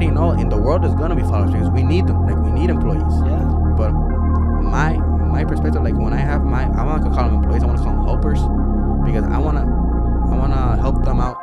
already know in the world there's gonna be followers because we need them. Like we need employees. Yeah. But my my perspective, like when I have my, I want to call them employees. I want to call them helpers because I wanna I wanna help them out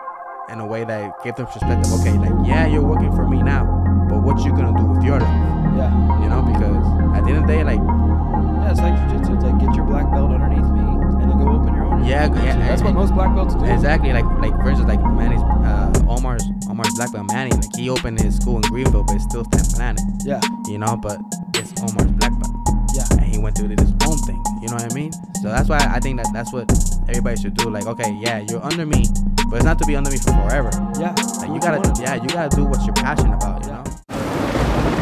in a way that give them perspective. Okay, like yeah, you're working for me now, but what you gonna do with your life? Yeah. You know, because at the end of the day, like Yeah, it's like jujitsu. It's like get your black belt underneath me and then go open your own. Yeah, yeah, That's what most black belts do. exactly like like for instance, like Manny's uh, Omar's Omar's black belt Manny, like he opened his school in Greenville, but it's still Stan Planet. Yeah. You know, but it's Omar's black belt. Yeah. and he went through his own thing. You know what I mean? So that's why I think that that's what everybody should do. Like, okay, yeah, you're under me, but it's not to be under me for forever. Yeah. Like, you gotta, yeah, you gotta do what you're passionate about. You Yeah. know?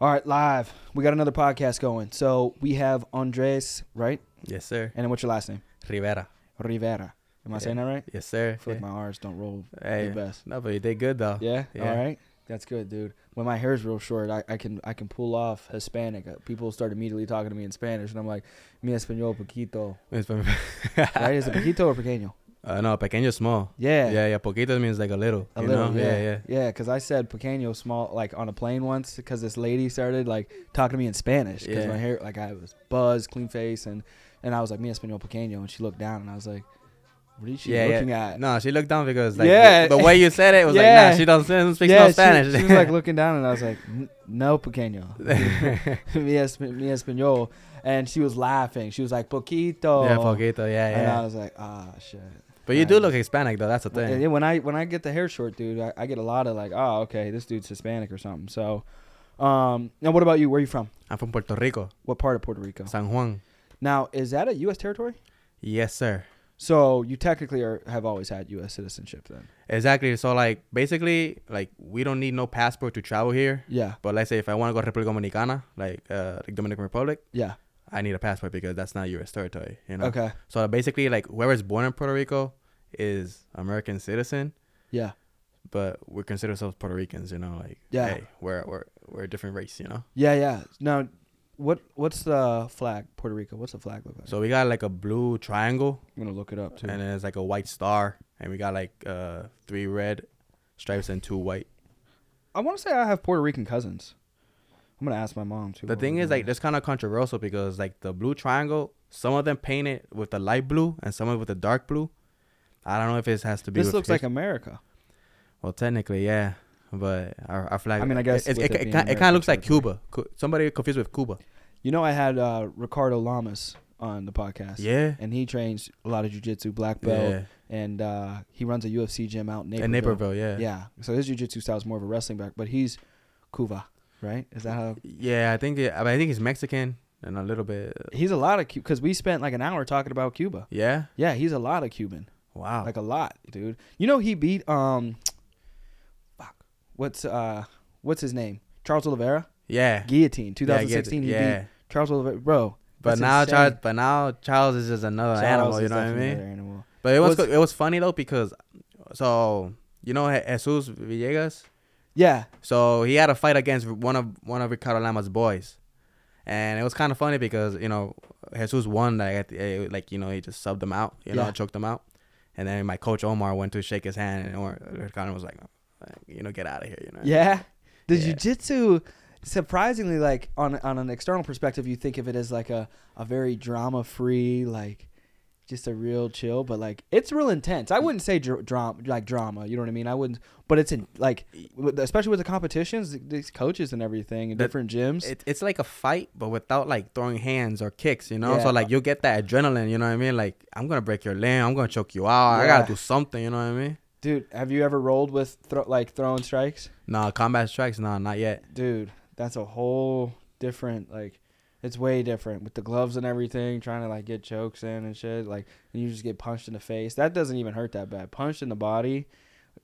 All right, live. We got another podcast going. So we have Andres, right? Yes, sir. And then what's your last name? Rivera. Rivera. Am I Yeah. saying that right? Yes, sir. I feel like my R's don't roll Hey, the best. no, but you did good though. Yeah? Yeah. All right. That's good, dude. When my hair's real short, I, I can I can pull off Hispanic. Uh, People start immediately talking to me in Spanish, and I'm like, mi español poquito. Right? Is it poquito or pequeño? uh, no, pequeño small. Yeah. Yeah, yeah. Poquito means like a little. A you little, know? yeah, yeah, yeah. yeah. Because I said pequeño small like on a plane once because this lady started like talking to me in Spanish because Yeah. my hair like I was buzzed, clean face, and and I was like mi español pequeño, and she looked down and I was like, what is she Yeah, looking yeah. at? No, she looked down because like Yeah. the, the way you said it was Yeah. like, nah, she doesn't speak yeah, no she- Spanish. She, was like looking down, and I was like, no pequeño, mi, es, mi español, and she was laughing. She was like poquito. yeah, poquito. Yeah, And I was like, ah, shit. But you do look Hispanic though. That's the thing. yeah, when I when I get the hair short, dude, I, I get a lot of like, oh, okay, this dude's Hispanic or something. So, um, now what about you? Where are you from? I'm from Puerto Rico, What part of Puerto Rico? San Juan. Now, is that a U.S. territory? Yes, sir. So you technically are have always had U.S. citizenship then? Exactly. So like basically like we don't need no passport to travel here. Yeah, But let's say if I want to go to República Dominicana, like uh like Dominican Republic, yeah. I need a passport because that's not U.S. territory. You know. Okay, So basically like whoever's born in Puerto Rico is American citizen, yeah, but we consider ourselves Puerto Ricans. You know, like Yeah. hey, we're we're we're a different race. You know. yeah, yeah. Now, what what's the flag? Puerto Rico. What's the flag look like? So we got like a blue triangle, I'm gonna look it up too. and then it's like a white star, and we got like uh three red stripes and two white. I want to say I have Puerto Rican cousins. I'm gonna ask my mom too. The thing is, like, that's kind of controversial because, like, the blue triangle, some of them paint it with the light blue and some of it with the dark blue. I don't know if it has to be. this with looks his- like America. well, technically, yeah, but our, our flag. I mean, I guess it it, it it, it kind of looks like. Cuba. Somebody confused with Cuba. You know, I had uh, Ricardo Lamas on the podcast. Yeah, and he trains a lot of jujitsu, black belt, yeah, and uh, he runs a UFC gym out in Naperville. in Naperville, yeah. Yeah. So his jujitsu style is more of a wrestling back, but he's Cuba, right? Is that how? Yeah, I think I, mean, I think he's Mexican and a little bit. He's a lot of Cuba because we spent like an hour talking about Cuba. Yeah. Yeah, he's a lot of Cuban, Wow. like a lot, dude. You know he beat um, what's uh, what's his name? Charles Oliveira, yeah. guillotine, Yeah, I 2016. it. he Yeah. beat Charles Oliveira, bro. But now insane. Charles, but now Charles is just another Charles animal. You know what I mean? Animal. But it was What's- co- it was funny though because so you know Je- Jesus Villegas. Yeah, So he had a fight against one of one of Ricardo Lamas' boys, and it was kind of funny because you know Jesus won like the, eh, like you know he just subbed him out, you know, choked him out, and then my coach Omar went to shake his hand, and Omar, Ricardo was like, you know, get out of here, you know. Yeah. The Yeah. jujitsu, surprisingly, like on on an external perspective, you think of it as like a, a very drama free, like just a real chill, but like it's real intense. I mm. wouldn't say dr- drama like drama. You know what I mean? I wouldn't, but it's in like especially with the competitions, these coaches and everything and different gyms. It, it's like a fight, but without like throwing hands or kicks, you know. Yeah. So like you'll get that adrenaline, you know what I mean? Like I'm gonna break your limb, I'm gonna choke you out. I gotta do something, you know what I mean? Dude, have you ever rolled with throw, like throwing strikes? Nah, combat strikes, nah, not yet. Dude, that's a whole different like. It's way different with the gloves and everything, trying to like get chokes in and shit. Like, and you just get punched in the face. That doesn't even hurt that bad. Punched in the body,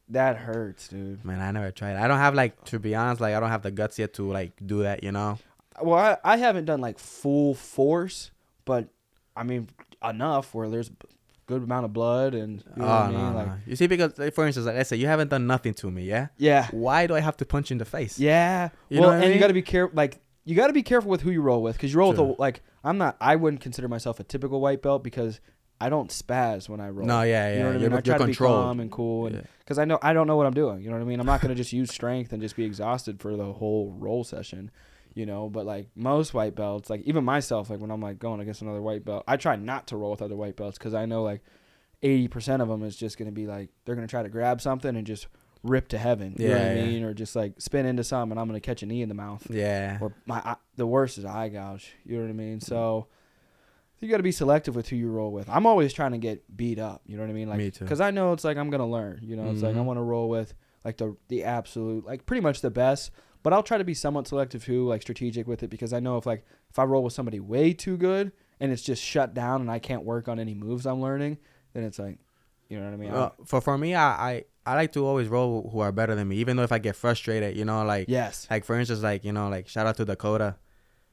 that hurts, dude. Man, I never tried. I don't have like to be honest, like I don't have the guts yet to like do that, you know. Well, I, I haven't done like full force, but I mean enough where there's good amount of blood and you know oh I ah, mean. no. Like, You see, because like, for instance, like, let's say you haven't done nothing to me, yeah. yeah, Why do I have to punch you in the face? yeah. You well, what I and you got to be careful. Like, you got to be careful with who you roll with because you roll with a like. I'm not. I wouldn't consider myself a typical white belt because I don't spaz when I roll. No, yeah, yeah. You know what I mean? You're, I try to be calm and cool, and Yeah. because I know I don't know what I'm doing. You know what I mean? I'm not gonna just use strength and just be exhausted for the whole roll session. You know, but like most white belts, like even myself, like when I'm like going against another white belt, I try not to roll with other white belts because I know like 80% of them is just gonna be like they're gonna try to grab something and just rip to heaven. You know what I Yeah, yeah. mean? Or just like spin into something and I'm gonna catch a knee in the mouth Yeah. or my eye- the worst is eye gouge. You know what I mean? So you got to be selective with who you roll with. I'm always trying to get beat up. You know what I mean? Like, Me too. Because I know it's like I'm gonna learn. You know, it's like I Mhm. want to roll with like the the absolute like pretty much the best. But I'll try to be somewhat selective too, like strategic with it, because I know if like if I roll with somebody way too good and it's just shut down and I can't work on any moves I'm learning, then it's like, you know what I mean? Uh, for for me, I, I I like to always roll who are better than me, even though if I get frustrated, you know, like yes. like for instance, like you know, like shout out to Dakota,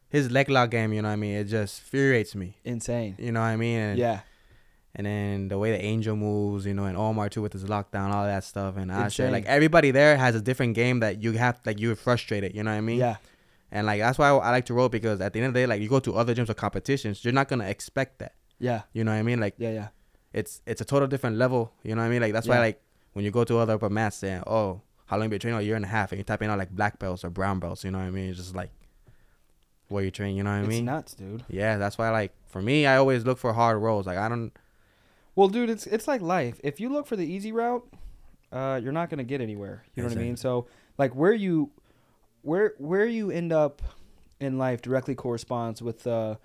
his leg lock game, you know what I mean? It just infuriates me, Insane. you know what I mean? And, Yeah. And then the way the Angel moves, you know, and Omar too with his lockdown, all that stuff, and Asher, like everybody there has a different game that you have, like you're frustrated, you know what I mean? Yeah. And like that's why I, like to roll because at the end of the day, like you go to other gyms or competitions, you're not gonna expect that, Yeah. you know what I mean? Like Yeah. Yeah. it's it's a total different level. You know what I mean? Like that's why like when you go to other upper mats saying, "Oh, how long you been training? Oh, a year and a half," and you're typing out like black belts or brown belts. You know what I mean? It's just like where you train. You know what I mean? it's nuts, dude. yeah, that's why like for me, I always look for hard rolls. Like I don't. Well, dude, it's it's like life. If you look for the easy route, uh, you're not gonna get anywhere. You know what I mean? So, like where you, where where you end up in life directly corresponds with the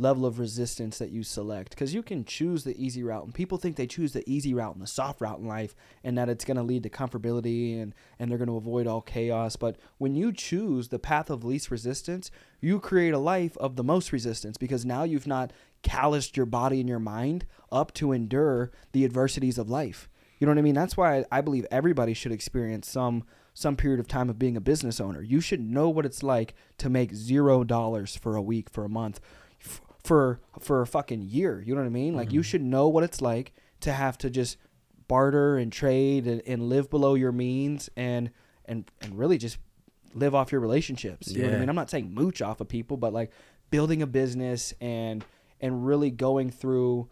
level of resistance that you select. Because you can choose the easy route, and people think they choose the easy route and the soft route in life, and that it's gonna lead to comfortability and and they're gonna avoid all chaos. But when you choose the path of least resistance, you create a life of the most resistance because now you've not calloused your body and your mind up to endure the adversities of life. You know what I mean? That's why I believe everybody should experience some some period of time of being a business owner. You should know what it's like to make zero dollars for a week, for a month, f- for for a fucking year. You know what I mean? Like you mm-hmm. should know what it's like to have to just barter and trade and, and live below your means and and and really just live off your relationships. You know what I mean? I'm not saying mooch off of people, but like building a business and and really going through,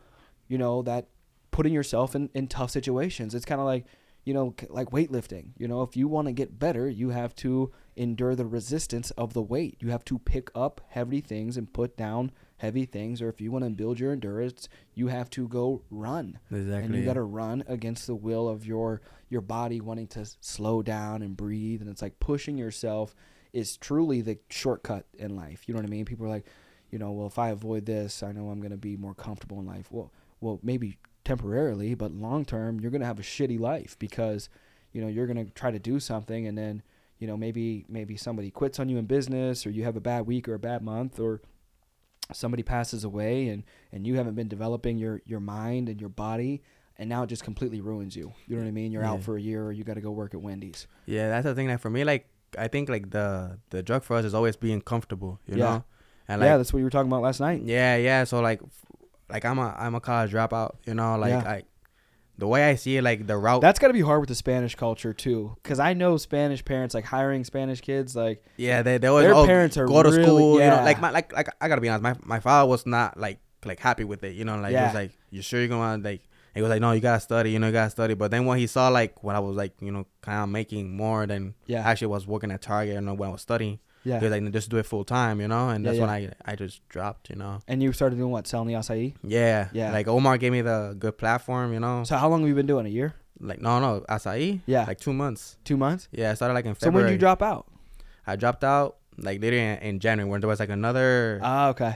you know, that putting yourself in, in tough situations. It's kind of like, you know, like weightlifting. You know, if you want to get better, you have to endure the resistance of the weight. You have to pick up heavy things and put down heavy things. Or if you want to build your endurance, you have to go run Exactly. and you got to run against the will of your your body wanting to slow down and breathe and it's like pushing yourself is truly the shortcut in life you know what i mean people are like you know well if i avoid this i know i'm going to be more comfortable in life well well maybe temporarily but long term you're going to have a shitty life because you know you're going to try to do something and then you know maybe maybe somebody quits on you in business or you have a bad week or a bad month or somebody passes away and and you haven't been developing your your mind and your body and now it just completely ruins you you know what i mean you're out for a year or you got to go work at wendy's Yeah, that's the thing. That for me, like I think like the the drug for us is always being comfortable. You Yeah. know. And like yeah that's what you were talking about last night Yeah, yeah. So like, like I'm a I'm a college dropout. You know, like Yeah. I, the way I see it, like the route. that's got to be hard with the spanish culture too because i know spanish parents like hiring spanish kids like yeah, they they always Their oh, parents are go to really- school. You know, like my like like I gotta be honest. My my father was not like like happy with it. You know, like he was like, you sure you're gonna like. He was like, no, you gotta study. You know, you gotta study. But then when he saw like when I was like, you know, kind of making more than yeah actually was working at Target. You know, when I was studying, yeah he was like, just do it full time. You know, and Yeah, that's yeah. when I I just dropped. You know. and you started doing what selling the acai Yeah. Yeah. Like Omar gave me the good platform. You know. so how long have you been doing a year Like no no acai. Yeah. Like two months. two months Yeah, I started like in so when did you drop out I dropped out like later in, in January when there was like another ah okay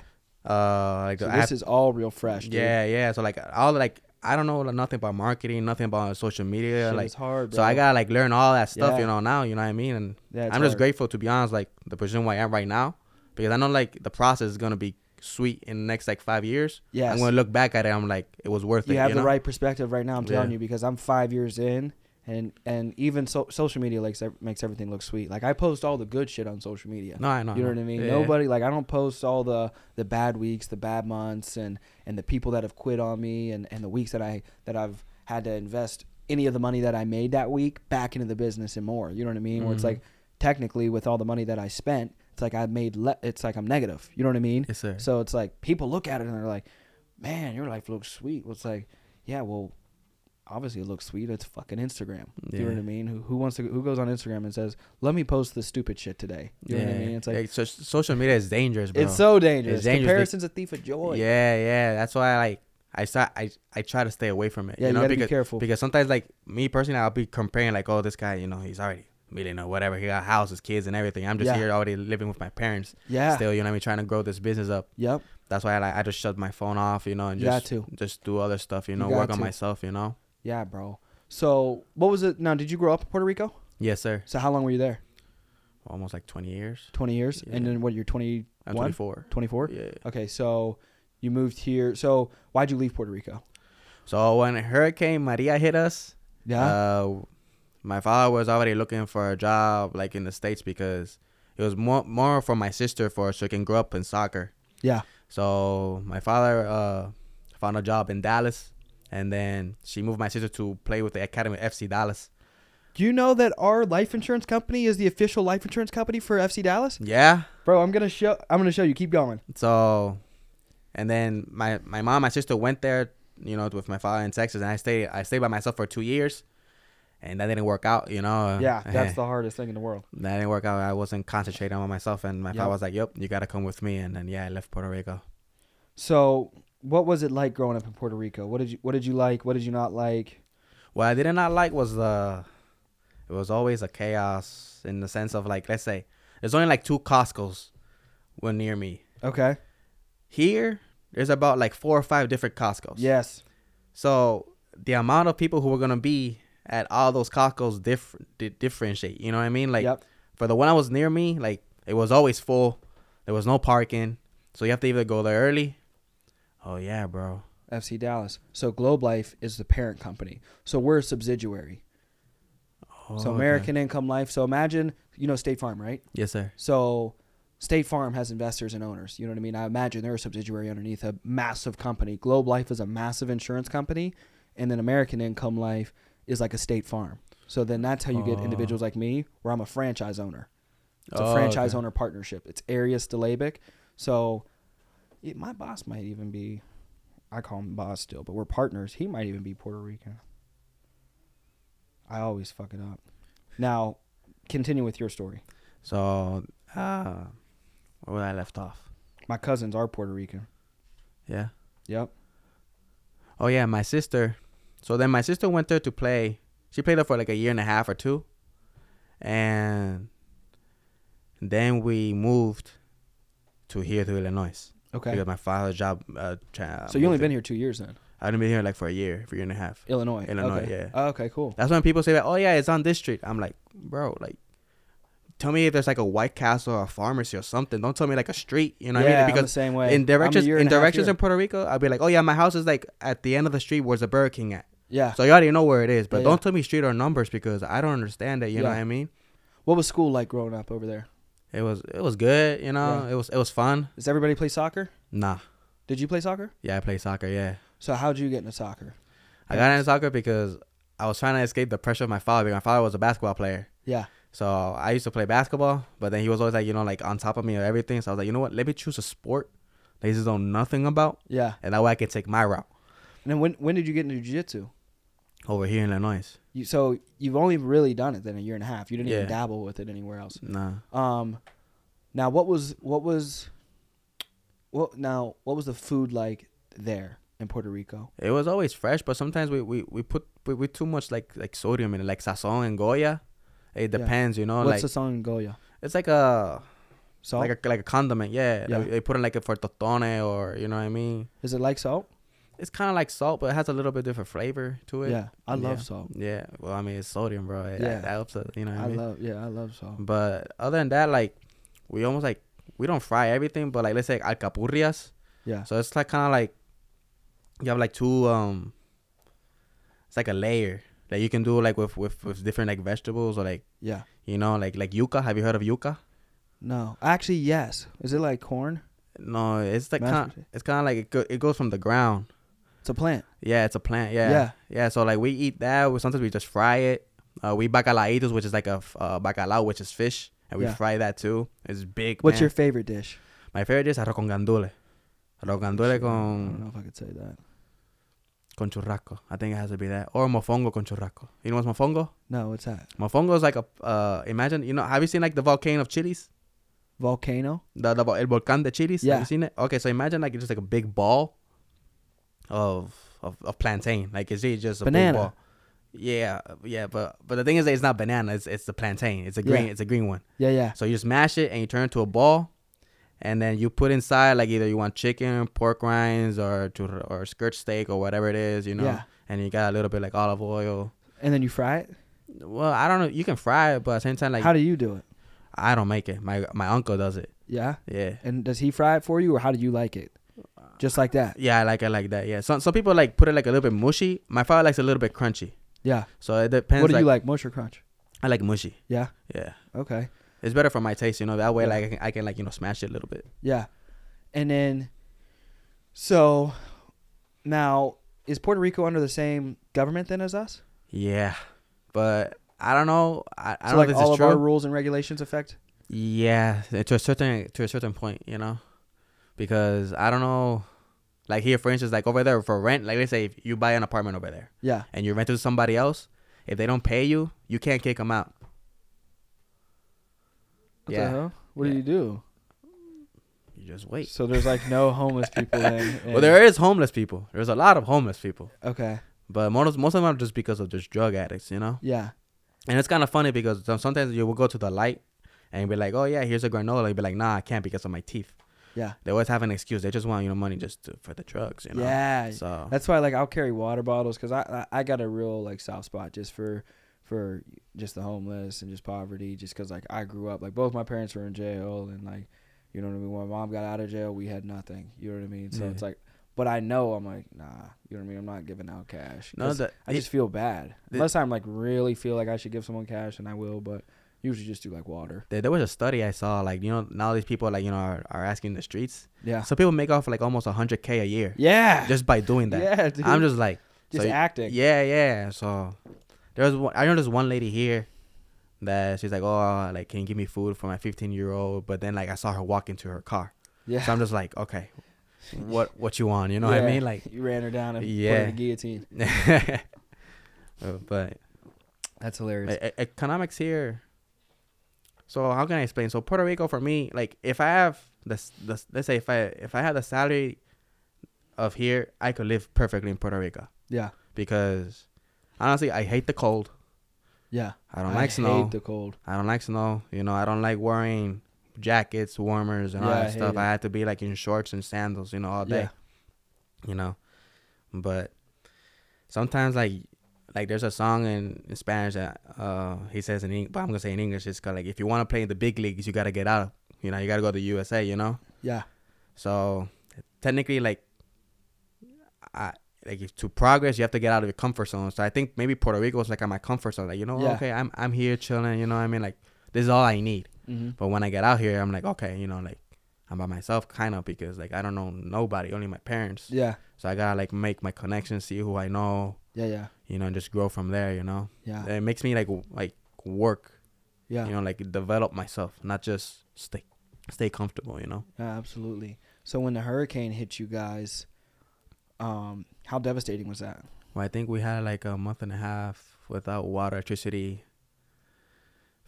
uh like so this is all real fresh dude. yeah yeah so like all like I don't know nothing about marketing nothing about social media Shit like hard bro. so I gotta like learn all that stuff Yeah. you know now you know what I mean and yeah, I'm just hard. grateful to be honest like the position where I am right now because I know like the process is gonna be sweet in the next like five years Yeah. I'm gonna look back at it I'm like it was worth you it have you have the know? right perspective right now. I'm telling Yeah. you because I'm five years in, and and even so, social media makes makes everything look sweet. Like I post all the good shit on social media. no I know you know I what I mean? Yeah. Nobody like I don't post all the the bad weeks, the bad months, and and the people that have quit on me, and and the weeks that I that I've had to invest any of the money that I made that week back into the business and more. You know what I mean? Where it's Mhm. like technically with all the money that I spent, it's like I made le- it's like I'm negative. You know what I mean? yes sir So it's like people look at it and they're like, man, your life looks sweet. Well, it's like, yeah, well, obviously it looks sweet. It's fucking Instagram. You know what I mean? Who who wants to who goes on Instagram and says, "Let me post this stupid shit today." You know what I mean? It's like Yeah, so, social media is dangerous, bro. it's so dangerous. It's dangerous. Comparison's a thief of joy. Yeah, yeah. That's why I like I start I I try to stay away from it. Yeah, you you, know, gotta because be careful. because sometimes like me personally, I'll be comparing like, oh, this guy, you know, he's already millionaire, whatever. He got houses, kids, and everything. I'm just Yeah. here already living with my parents. yeah. Still, you know, what I mean, trying to grow this business up. Yep. That's why I like I just shut my phone off, you know, and just to. just do other stuff, you You know, got work on myself, you know. Yeah, bro. So what was it? Now, did you grow up in Puerto Rico? Yes, sir. So how long were you there? Almost like 20 years. Twenty years. And then what? You're 21, I'm 24. 24. Yeah. Okay, so you moved here. So why'd you leave Puerto Rico? So when Hurricane Maria hit us, Yeah. Uh, my father was already looking for a job like in the states because it was more more for my sister for so she can grow up in soccer. yeah. So my father uh found a job in Dallas, and then she moved my sister to play with the academy of FC Dallas. Do you know that our life insurance company is the official life insurance company for FC Dallas? Yeah. Bro, I'm gonna show. I'm gonna show you. Keep going. So, and then my my mom, my sister went there, you know, with my father in Texas, and I stayed I stayed by myself for two years, and that didn't work out, you know. Yeah, that's the hardest thing in the world. that didn't work out. I wasn't concentrating on myself, and my Yep. father was like, "Yep, you gotta come with me." And then yeah, I left Puerto Rico. So, what was it like growing up in Puerto Rico? What did you What did you like? What did you not like? What I did not like was the, it was always a chaos in the sense of like, let's say, there's only like two Costco's, were near me. Okay. Here, there's about like four or five different Costco's. Yes. So the amount of people who were gonna be at all those Costco's different di- differentiate. You know what I mean? Like yep. for the one that was near me, like it was always full. There was no parking, so you have to either go there early. Oh yeah, bro. FC Dallas. So Globe Life is the parent company. So we're a subsidiary. Oh, so okay. American Income Life. So imagine you know State Farm, right? Yes, sir. So State Farm has investors and owners. You know what I mean? I imagine they're a subsidiary underneath a massive company. Globe Life is a massive insurance company, and then American Income Life is like a State Farm. So then that's how you get Oh. individuals like me, where I'm a franchise owner. It's a Oh, franchise okay. owner partnership. It's Arias Delabic. So it, my boss might even be, I call him boss still, but we're partners. He might even be Puerto Rican. I always fuck it up. Now, continue with your story. So, uh, where I left off? My cousins are Puerto Rican. Yeah. Yep. Oh yeah, my sister. So then my sister went there to play. She played there for like a year and a half or two, and then we moved to here to Illinois Okay. because my father's job. Uh, tra- so you only been here two years then? I've been here like for a year, for a year and a half. Illinois. Illinois, okay. yeah. Oh, okay, cool. That's when people say that. Oh yeah, it's on this street. I'm like, bro, like, tell me if there's like a White Castle or a pharmacy or something. Don't tell me like a street. You know what yeah, I mean? Because same way. in directions, in and a half directions in Puerto Rico, I'll be like, oh yeah, my house is like at the end of the street. Where's the Burger King at? yeah. So you already know where it is, but Yeah, don't yeah. tell me street or numbers because I don't understand it. You know what I mean? What was school like growing up over there? It was it was good. You know, Yeah. it was it was fun. Does everybody play soccer? Nah, Did you play soccer? yeah, I play soccer. Yeah, So how'd you get into soccer? I got into soccer because I was trying to escape the pressure of my father. Because my father was a basketball player. Yeah. So I used to play basketball, but then he was always like, you know, like on top of me or everything. So I was like, you know what? Let me choose a sport that he just know nothing about, Yeah. and that way I can take my route And then when when did you get into jiu-jitsu? Over here in Illinois. You so you've only really done it then a year and a half. You didn't even dabble with it anywhere else. Nah. Um, now what was what was, what now what was the food like there in Puerto Rico? It was always fresh, but sometimes we we, we put we, we too much like like sodium in it, like sazon and goya. It Yeah. depends, you know. What's like song in Goya? it's like a Salt. like a like a condiment, yeah. Yeah. Like, they put it like a for totone or you know what I mean. Is it like salt? It's kind of like salt, but it has a little bit different flavor to it. Yeah, I love Yeah. salt. Yeah. Well, I mean, it's sodium, bro. It, Yeah. that helps it. You know what I, mean. love yeah, I love salt. But other than that, like we almost like we don't fry everything, but like let's say alcapurrias. Yeah. So it's like kind of like you have like two um. It's like a layer that you can do like with with with different like vegetables or like Yeah. you know like like yuca. Have you heard of yuca? No, actually yes. Is it like corn? No, it's like kind. It's kind of like it, go, it goes from the ground. It's a plant. Yeah, it's a plant. Yeah. Yeah. Yeah. So like we eat that. We, sometimes we just fry it. Uh, we bacalaitos, which is like a uh, bacalao, which is fish, and we Yeah. fry that too. It's big. What's man. your favorite dish? My favorite dish arroz con gandule. Roganduele Shit, I don't know if I could say that. con churrasco. I think it has to be that or mofongo con churrasco. You know what's mofongo? No, what's that? Mofongo is like a uh imagine you know have you seen like the volcano of chilies? Volcano. The, the el volcán de chilies. Yeah. Have you seen it? Okay, so imagine like it's just like a big ball of of, of plantain. Like it's really just a Banana. big ball. Yeah, yeah, but but the thing is, that it's not banana. It's it's the plantain. It's a green. Yeah. It's a green one. Yeah, yeah. So you just mash it and you turn it to a ball, and then you put inside like either you want chicken, pork rinds, or or skirt steak or whatever it is, you know. Yeah. And you got a little bit like olive oil. And then you fry it. Well, I don't know. You can fry it, but at the same time, like How do you do it? I don't make it. My my uncle does it. Yeah. Yeah. And does he fry it for you, or how do you like it? Just like that. Yeah, I like it like that. Yeah. Some some people like put it like a little bit mushy. My father likes a little bit crunchy. Yeah. So it depends. what do like, you like, mush or crunch? I like mushy. Yeah. Yeah. Okay. It's better for my taste, you know. That way, Yeah. like I can, I can like you know smash it a little bit. Yeah. And then, so now is Puerto Rico under the same government then as us? Yeah, but I don't know. I, I so don't like know if all of true. our rules and regulations affect. Yeah, to a certain to a certain point, you know, because I don't know. Like here, for instance, like over there for rent, like let's say if you buy an apartment over there Yeah. and you rent it to somebody else, if they don't pay you, you can't kick them out. What Yeah. the hell? What Yeah. do you do? You just wait. So there's like no homeless people then. Well, there is homeless people. There's a lot of homeless people, Okay. but most most of them are just because of just drug addicts, you know. Yeah. And it's kind of funny because sometimes you will go to the light and be like, "Oh yeah, here's a granola." You be like, "Nah, I can't because of my teeth." Yeah. They always have an excuse. They just want you know money just to, for the drugs, you know. Yeah. So That's why like I'll carry water bottles because I, I I got a real like soft spot just for for just the homeless and just poverty just because like I grew up like both my parents were in jail and like you know what I mean when my mom got out of jail we had nothing you know what I mean so Yeah. it's like but I know I'm like nah you know what I mean I'm not giving out cash no, I just feel bad the- unless I'm like really feel like I should give someone cash and I will but usually just do like water there, there was a study I saw like you know now these people like you know are, are asking the streets. yeah So people make off like almost hundred k a year yeah just by doing that. yeah dude. I'm just like just so acting Yeah, yeah. So there's one, I know there's one lady here that she's like, oh, like can you give me food for my 15 year old? But then like I saw her walk into her car, yeah so I'm just like, okay, what what you want? You know what I mean? Like, you ran her down and put her Yeah. in a guillotine Uh, but that's hilarious economics here. So how can I explain? So Puerto Rico for me, like if I have this, this let's say if I if I had the salary of here, I could live perfectly in Puerto Rico yeah because honestly, I hate the cold. Yeah. I don't like snow. I hate the cold. I don't like snow. You know, I don't like wearing jackets, warmers, and all Yeah, I that hate stuff. I had to be like in shorts and sandals, you know, all day. Yeah. You know, but sometimes like like there's a song in, in Spanish that uh he says in English, but I'm gonna say in English. It's called like if you want to play in the big leagues, you gotta get out. You know, you gotta go to the USA. You know, Yeah. so technically like I. Like if to progress, you have to get out of your comfort zone. So I think maybe Puerto Rico is like at my comfort zone. Like you know, Yeah. okay, I'm I'm here chilling. You know, what I mean, like this is all I need. Mm-hmm. But when I get out here, I'm like, okay, you know, like I'm by myself, kind of, because like I don't know nobody, only my parents. Yeah. So I gotta like make my connections, see who I know, Yeah. Yeah. you know, and just grow from there. You know, Yeah. it makes me like w- like work, Yeah. you know, like develop myself, not just stay stay comfortable. You know, Yeah, absolutely. So when the hurricane hit you guys, um, how devastating was that? well, I think we had like a month and a half without water, electricity,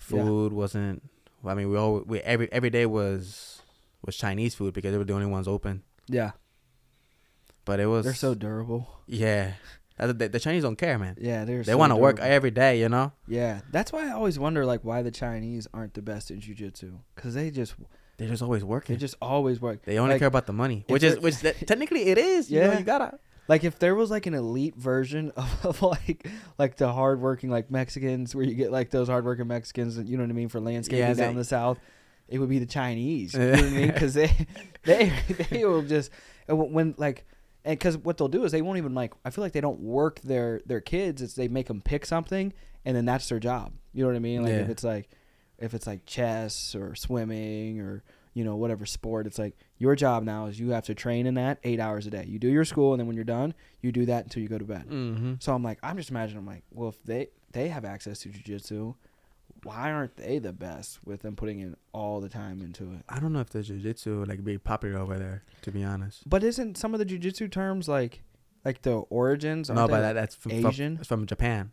Yeah. food wasn't. I mean, we all we every every day was was Chinese food because they were the only ones open. Yeah. But it was They're so durable. Yeah, the, the Chinese don't care, man. Yeah, they're. They so want to work every day, you know. Yeah, that's why I always wonder like why the Chinese aren't the best in jujitsu because they just They're just always working. they just always work. They only like, care about the money, which is which that, technically it is. You know, Yeah. you gotta. Like if there was like an elite version of, of like like the hardworking like Mexicans where you get like those hardworking Mexicans, you know what I mean, for landscaping Yeah, down they- the south, it would be the Chinese. You know what I mean? Because they they they will just when, like and because what they'll do is they won't even like I feel like they don't work their their kids. It's they make them pick something and then that's their job. You know what I mean? Like if it's like if it's like chess or swimming or you know whatever sport it's like your job now is you have to train in that eight hours a day you do your school and then when you're done you do that until you go to bed Mm-hmm. so i'm like i'm just imagining i'm like well if they they have access to jiu-jitsu why aren't they the best with them putting in all the time into it? I don't know if the jiu-jitsu like be popular over there. To be honest. But isn't some of the jujitsu terms like, like the origins? No, but that, that's from, from Asian. it's from Japan.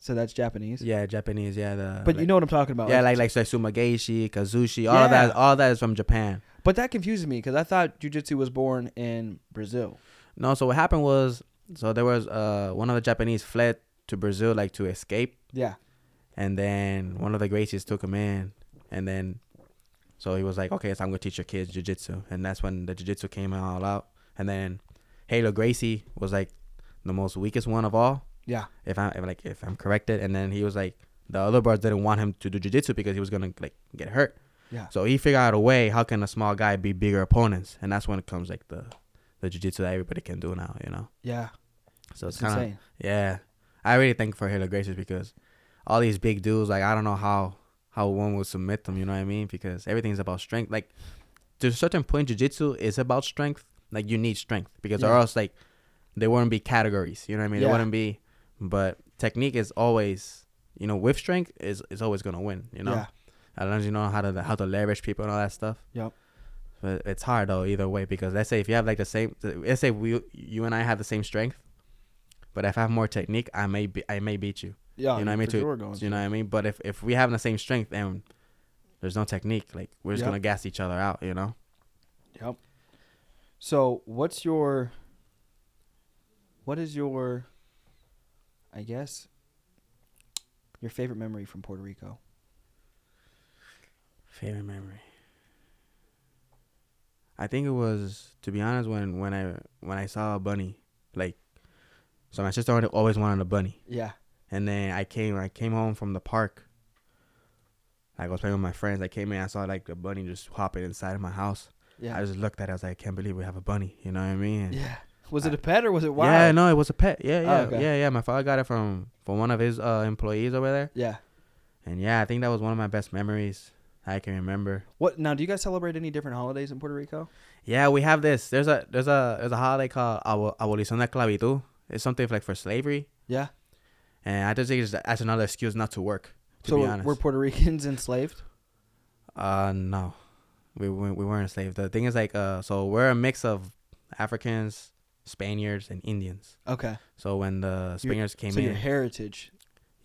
so that's Japanese. Yeah, Japanese. Yeah, the. But like, you know what I'm talking about. Yeah, like like sumageishi, kuzushi, all Yeah. that. All that is from Japan. But that confuses me because I thought jujitsu was born in Brazil. No, so what happened was, so there was uh one of the Japanese fled to Brazil like to escape, Yeah. And then one of the Gracies took him in, and then, so he was like, okay, so I'm gonna teach your kids jujitsu, and that's when the jujitsu came all out, and then, Helio Gracie was like, the most weakest one of all, Yeah. if I if, like if I'm corrected, and then he was like, the other brothers didn't want him to do jujitsu because he was gonna like get hurt. Yeah. So he figured out a way. How can a small guy be bigger opponents? And that's when it comes like the, the jujitsu that everybody can do now. You know. Yeah. So it's kind of yeah. I really thank for Helio Gracies because all these big dudes like I don't know how how one would submit them. You know what I mean? Because everything's about strength. Like to a certain point, jujitsu is about strength. Like you need strength because or else like there wouldn't be categories. You know what I mean? Yeah. There wouldn't be. But technique is always you know with strength is is always gonna win. You know. Yeah. As long as you know how to how to leverage people and all that stuff. Yep. But it's hard though either way because let's say if you have like the same, let's say we you and I have the same strength, but if I have more technique, I may be I may beat you. Yeah. you know what I mean? for To, you know what. I mean? But if if we have the same strength and there's no technique, like we're just Yep. gonna gas each other out. You know? Yep. So, what's your what is your I guess your favorite memory from Puerto Rico? Favorite memory. I think it was to be honest when when I when I saw a bunny, like, so my sister always wanted a bunny. Yeah. And then I came I came home from the park. Like I was playing with my friends. I came in, I saw like a bunny just hopping inside of my house. Yeah. I just looked at it, I was like, I can't believe we have a bunny. You know what I mean? yeah. Was it a pet or was it wild? Yeah, no, it was a pet. Yeah, Oh, yeah, okay. yeah, yeah. My father got it from from one of his uh, employees over there, Yeah. and yeah, I think that was one of my best memories I can remember. What now? Do you guys celebrate any different holidays in Puerto Rico? Yeah, we have this. There's a there's a there's a holiday called Abo- Abolición de Esclavitud. It's something like for slavery, Yeah. And I just think it's, that's another excuse not to work. To so be were- honest, were Puerto Ricans enslaved? Uh, no, we we, we weren't enslaved. The thing is like uh, so we're a mix of Africans, Spaniards, and Indians. Okay. So when the Spaniards came so in, your heritage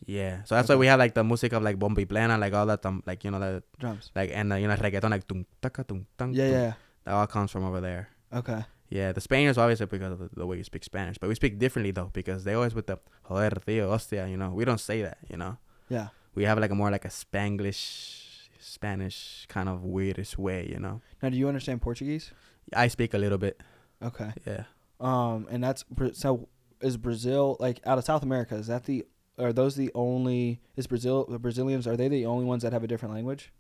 yeah. So that's why we have like the music of like bomba y plena, like all that, um, like you know the drums. like and uh, you know reggaeton like tung taka. Yeah, yeah. That all comes from over there. Okay. Yeah, the Spaniards obviously because of the, the way you speak Spanish, but we speak differently though because they always with the joder tío hostia. You know, we don't say that. You know, Yeah. we have like a more like a Spanglish, Spanish kind of weirdish way. You know, Now, do you understand Portuguese? I speak a little bit. Okay. Yeah. Um, and that's so. Is Brazil like out of South America? Is that the are those the only? Is Brazil the Brazilians? Are they the only ones that have a different language?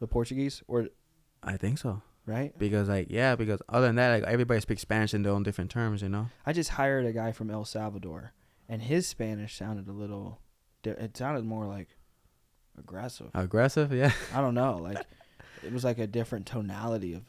The Portuguese or I think so. Right? Because like yeah, because other than that, like everybody speaks Spanish in their own different terms, you know. I just hired a guy from El Salvador, and his Spanish sounded a little. It sounded more like aggressive. Aggressive, yeah. I don't know. Like it was like a different tonality of,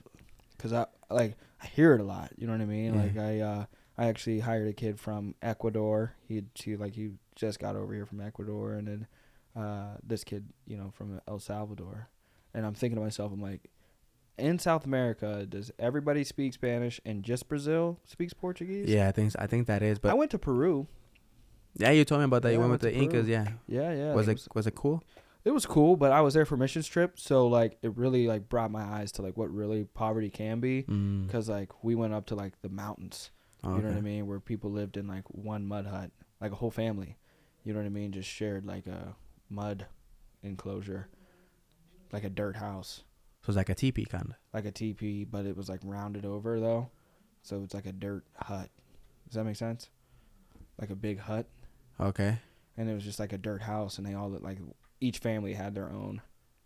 because I like I hear it a lot. You know what I mean? Yeah. Like I uh I actually hired a kid from Ecuador. He he like he just got over here from Ecuador, and then uh this kid you know from El Salvador, and I'm thinking to myself, I'm like. In South America, does everybody speak Spanish and just Brazil speaks Portuguese? Yeah, I think I think that is. But I went to Peru. yeah, you told me about that. you Yeah, I went with the to Incas, yeah. Yeah, yeah. was it was, was it cool? it was cool, but I was there for missions trip, so like it really like brought my eyes to like what really poverty can be. Mm. because like we went up to like the mountains you know what i mean where people lived in like one mud hut like a whole family you know what i mean just shared like a mud enclosure like a dirt house So it's like a teepee kind of. like a teepee but it was like rounded over though so it's like a dirt hut does that make sense like a big hut Okay. and it was just like a dirt house and they all like each family had their own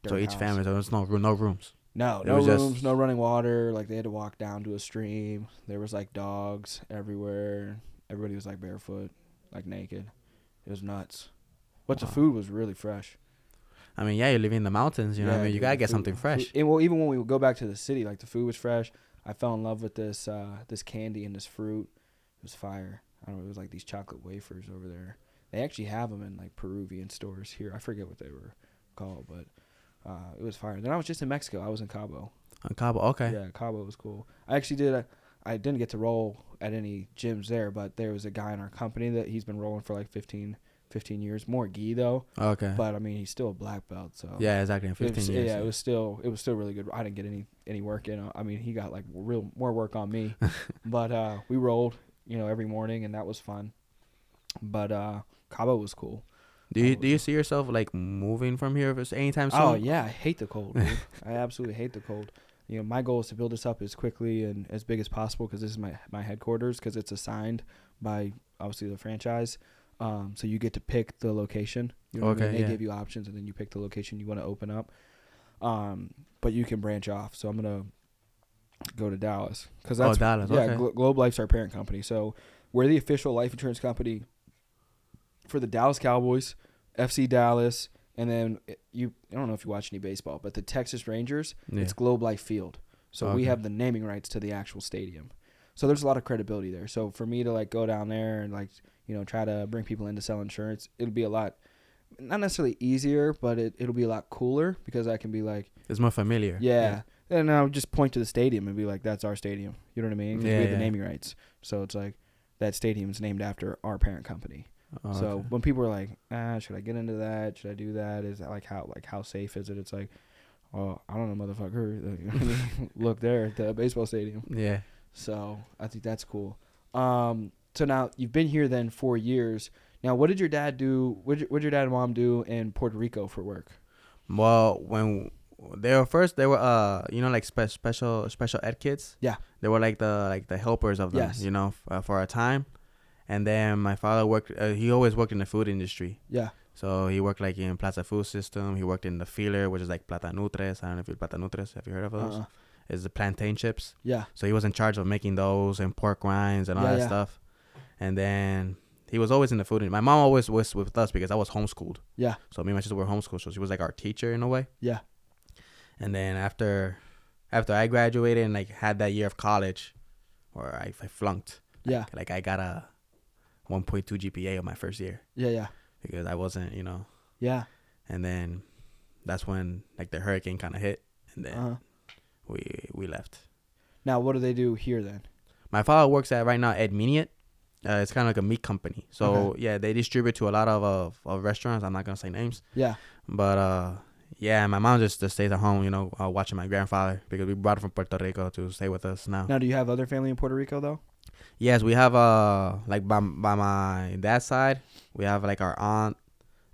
so each house. family, so there's no no rooms. No, It no rooms, just- no running water. Like they had to walk down to a stream. There was like dogs everywhere. Everybody was like barefoot, like naked. It was nuts. But the food was really fresh. I mean, yeah, you're living in the mountains. You know, what I mean, you gotta get food- something fresh. and well, even when we would go back to the city, like the food was fresh. I fell in love with this uh, this candy and this fruit. It was fire. I don't know. It was like these chocolate wafers over there. They actually have them in like Peruvian stores here. I forget what they were called, but uh, it was fire. Then I was just in Mexico. I was in Cabo. On Cabo. Okay. Yeah, Cabo was cool. I actually did. A, I didn't get to roll at any gyms there, but there was a guy in our company that he's been rolling for like 15, 15 years. More gi though, Okay. but I mean he's still a black belt. So yeah, exactly. In 15 was, years. yeah, it was still it was still really good. I didn't get any any work in. I mean he got like real more work on me, but uh, we rolled you know every morning and that was fun. But uh, Cabo was cool. Do you do you see yourself like moving from here anytime soon? Oh yeah, I hate the cold. I absolutely hate the cold. You know, my goal is to build this up as quickly and as big as possible because this is my my headquarters because it's assigned by obviously the franchise. Um, so you get to pick the location. You know what I Okay, mean? They yeah. give you options and then you pick the location you want to open up. Um, but you can branch off. So I'm gonna go to Dallas because Oh, that's Dallas. yeah. okay. Glo- Globe Life's our parent company, so we're the official life insurance company for the Dallas Cowboys, FC Dallas, and then you. I don't know if you watch any baseball, but the Texas Rangers. yeah. It's Globe Life Field, so we have the naming rights to the actual stadium. So there's a lot of credibility there. So for me to like go down there and like you know try to bring people in to sell insurance, it'll be a lot. Not necessarily easier, but it, it'll be a lot cooler because I can be like, It's more familiar. yeah. And I'll just point to the stadium and be like, that's our stadium. You know what I mean? Yeah, we have yeah. the naming rights. So it's like, that stadium is named after our parent company. Oh, so okay. when people are like, ah, should I get into that? Should I do that? Is that like how like how safe is it? It's like, oh, I don't know, motherfucker. Look there at the baseball stadium. yeah. So I think that's cool. Um, so now you've been here then four years. Now, what did your dad do? What did your, what did your dad and mom do in Puerto Rico for work? Well, when they were first, they were uh, you know, like spe- special special ed kids. Yeah. They were like the like the helpers of them. Yes. You know, f- uh, for a time, and then my father worked. Uh, he always worked in the food industry. Yeah, So he worked like in Plaza Food System. He worked in the Feeler, which is like Platanutres. I don't know if you Platanutres. Have you heard of those? uh-uh. It's the plantain chips. yeah, So he was in charge of making those and pork rinds and all Yeah, that yeah. stuff. And then he was always in the food. ind- My mom always was with us because I was homeschooled. yeah, So me and my sister were homeschooled. So she was like our teacher in a way. yeah. And then after after I graduated and like had that year of college, or I, I flunked, Yeah, like I got a 1.2 GPA on my first year yeah, yeah, because I wasn't, you know. yeah. And then that's when like the hurricane kind of hit, and then Uh-huh. We we left. Now, what do they do here then? My father works at right now at Miniat. Uh, it's kind of like a meat company. So yeah, they distribute to a lot of, of of restaurants. I'm not gonna say names, Yeah, but uh, yeah, my mom just, just stays at home, you know, uh, watching my grandfather because we brought him from Puerto Rico to stay with us now. Now, do you have other family in Puerto Rico though? Yes, we have uh like by by my dad's side, we have like our aunt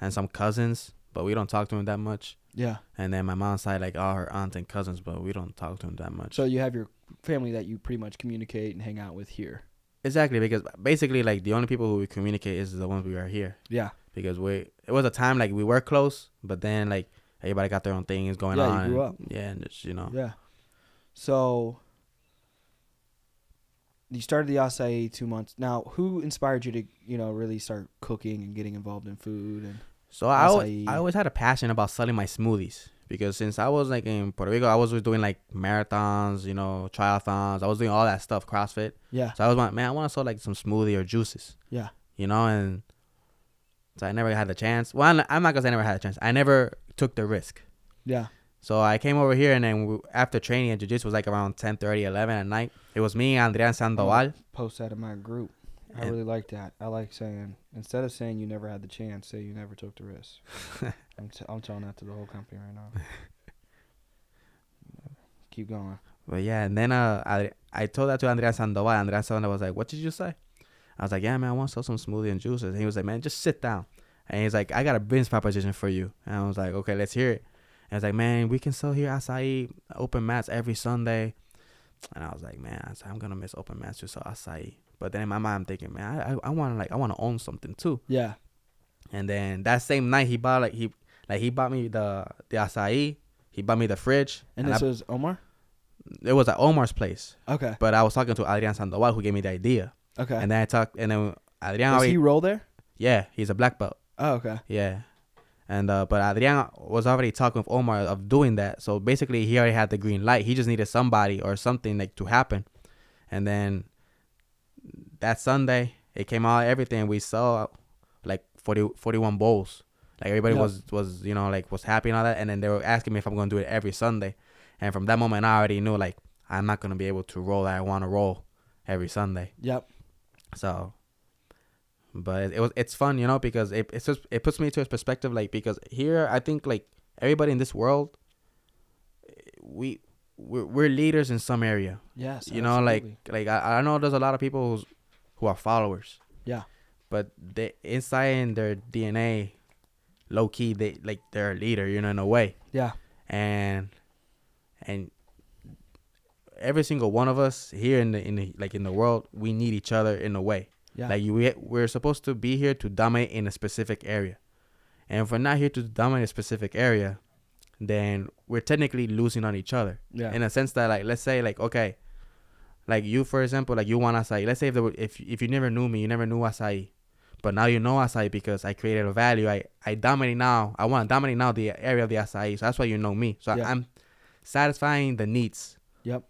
and some cousins, but we don't talk to them that much. Yeah. And then my mom's side, like all her aunts and cousins, but we don't talk to them that much. So you have your family that you pretty much communicate and hang out with here. exactly because basically like the only people who we communicate is the ones we are here Yeah. because we it was a time like we were close, but then like everybody got their own things going Yeah, you on. grew and- up. Yeah, and just you know. Yeah. So you started the acai two months. Now, who inspired you to, you know, really start cooking and getting involved in food? And So I always, I always had a passion about selling my smoothies because since I was like in Puerto Rico, I was always doing like marathons, you know, triathlons. I was doing all that stuff, CrossFit. yeah, So I was like, man, I want to sell like some smoothie or juices, yeah, you know, and so I never had the chance. Well, I'm- I'm not gonna say I never had a chance. I never took the risk. yeah, So I came over here, and then we, after training at jiu-jitsu was like around 10, 30, 11 at night. It was me, Adrian Sandoval. post that in my group. I really like that. I like saying instead of saying you never had the chance, say you never took the risk. I'm, t- I'm telling that to the whole company right now. Keep going. But yeah, and then uh, I I told that to Adrian Sandoval. Adrian Sandoval was like, "What did you say?" I was like, "Yeah, man, I want to sell some smoothie and juices." And he was like, "Man, just sit down." And he's like, "I got a business proposition for you." And I was like, "Okay, let's hear it." And I was like, "Man, we can sell here acai open mats every Sunday." And I was like, "Man, I I'm gonna miss open mats to sell acai." But then in my mind, I'm thinking, "Man, I I, I want to like I want to own something too." Yeah, And then that same night, he bought like he like he bought me the the acai. He bought me the fridge, and and this I- was Omar. it was at Omar's place. Okay, But I was talking to Adrian Sandoval who gave me the idea. okay. And then I talked and then Adrian Does already he roll there? Yeah, he's a black belt. Oh, okay. Yeah. And uh but Adrian was already talking with Omar of doing that. So basically he already had the green light. He just needed somebody or something like to happen. And then that Sunday it came out everything we saw like 40, 41 bowls. Like everybody Yep. was was you know like was happy and all that, and then they were asking me if I'm gonna do it every Sunday, and from that moment I already knew like I'm not gonna be able to roll that I want to roll every Sunday. Yep. So, but it, it was it's fun, you know, because it it's just it puts me into a perspective like because here I think like everybody in this world, we we're, we're leaders in some area. Yes. You know, like like I, I know there's a lot of people who's, who are followers. Yeah. But they inside in their DNA, low key they like they're a leader, you know, in a way. Yeah. And and every single one of us here in the in the like in the world, we need each other in a way. Yeah. Like we we're supposed to be here to dominate in a specific area, and if we're not here to dominate a specific area, then we're technically losing on each other. yeah. In a sense that, like, let's say, like, okay, like you, for example, like you want acai. Let's say if there were, if if you never knew me, you never knew acai, but now you know acai because I created a value. I I dominate now. I want to dominate now the area of the acai. So that's why you know me. So Yeah. I'm satisfying the needs, yep.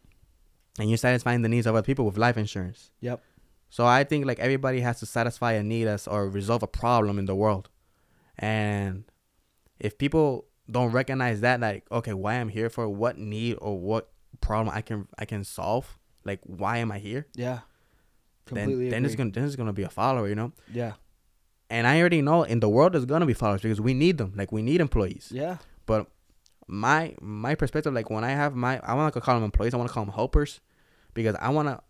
and you're satisfying the needs of other people with life insurance. Yep. So I think like everybody has to satisfy a need us or resolve a problem in the world. And if people don't recognize that like okay, why I'm here for what need or what problem I can I can solve, like why am I here? Yeah. Then Completely then it's agree. gonna then it's gonna be a follower, you know? Yeah. And I already know in the world there's gonna be followers because we need them. Like we need employees. Yeah. But my my perspective, like when I have my I wanna call them employees, I wanna call them helpers because I wanna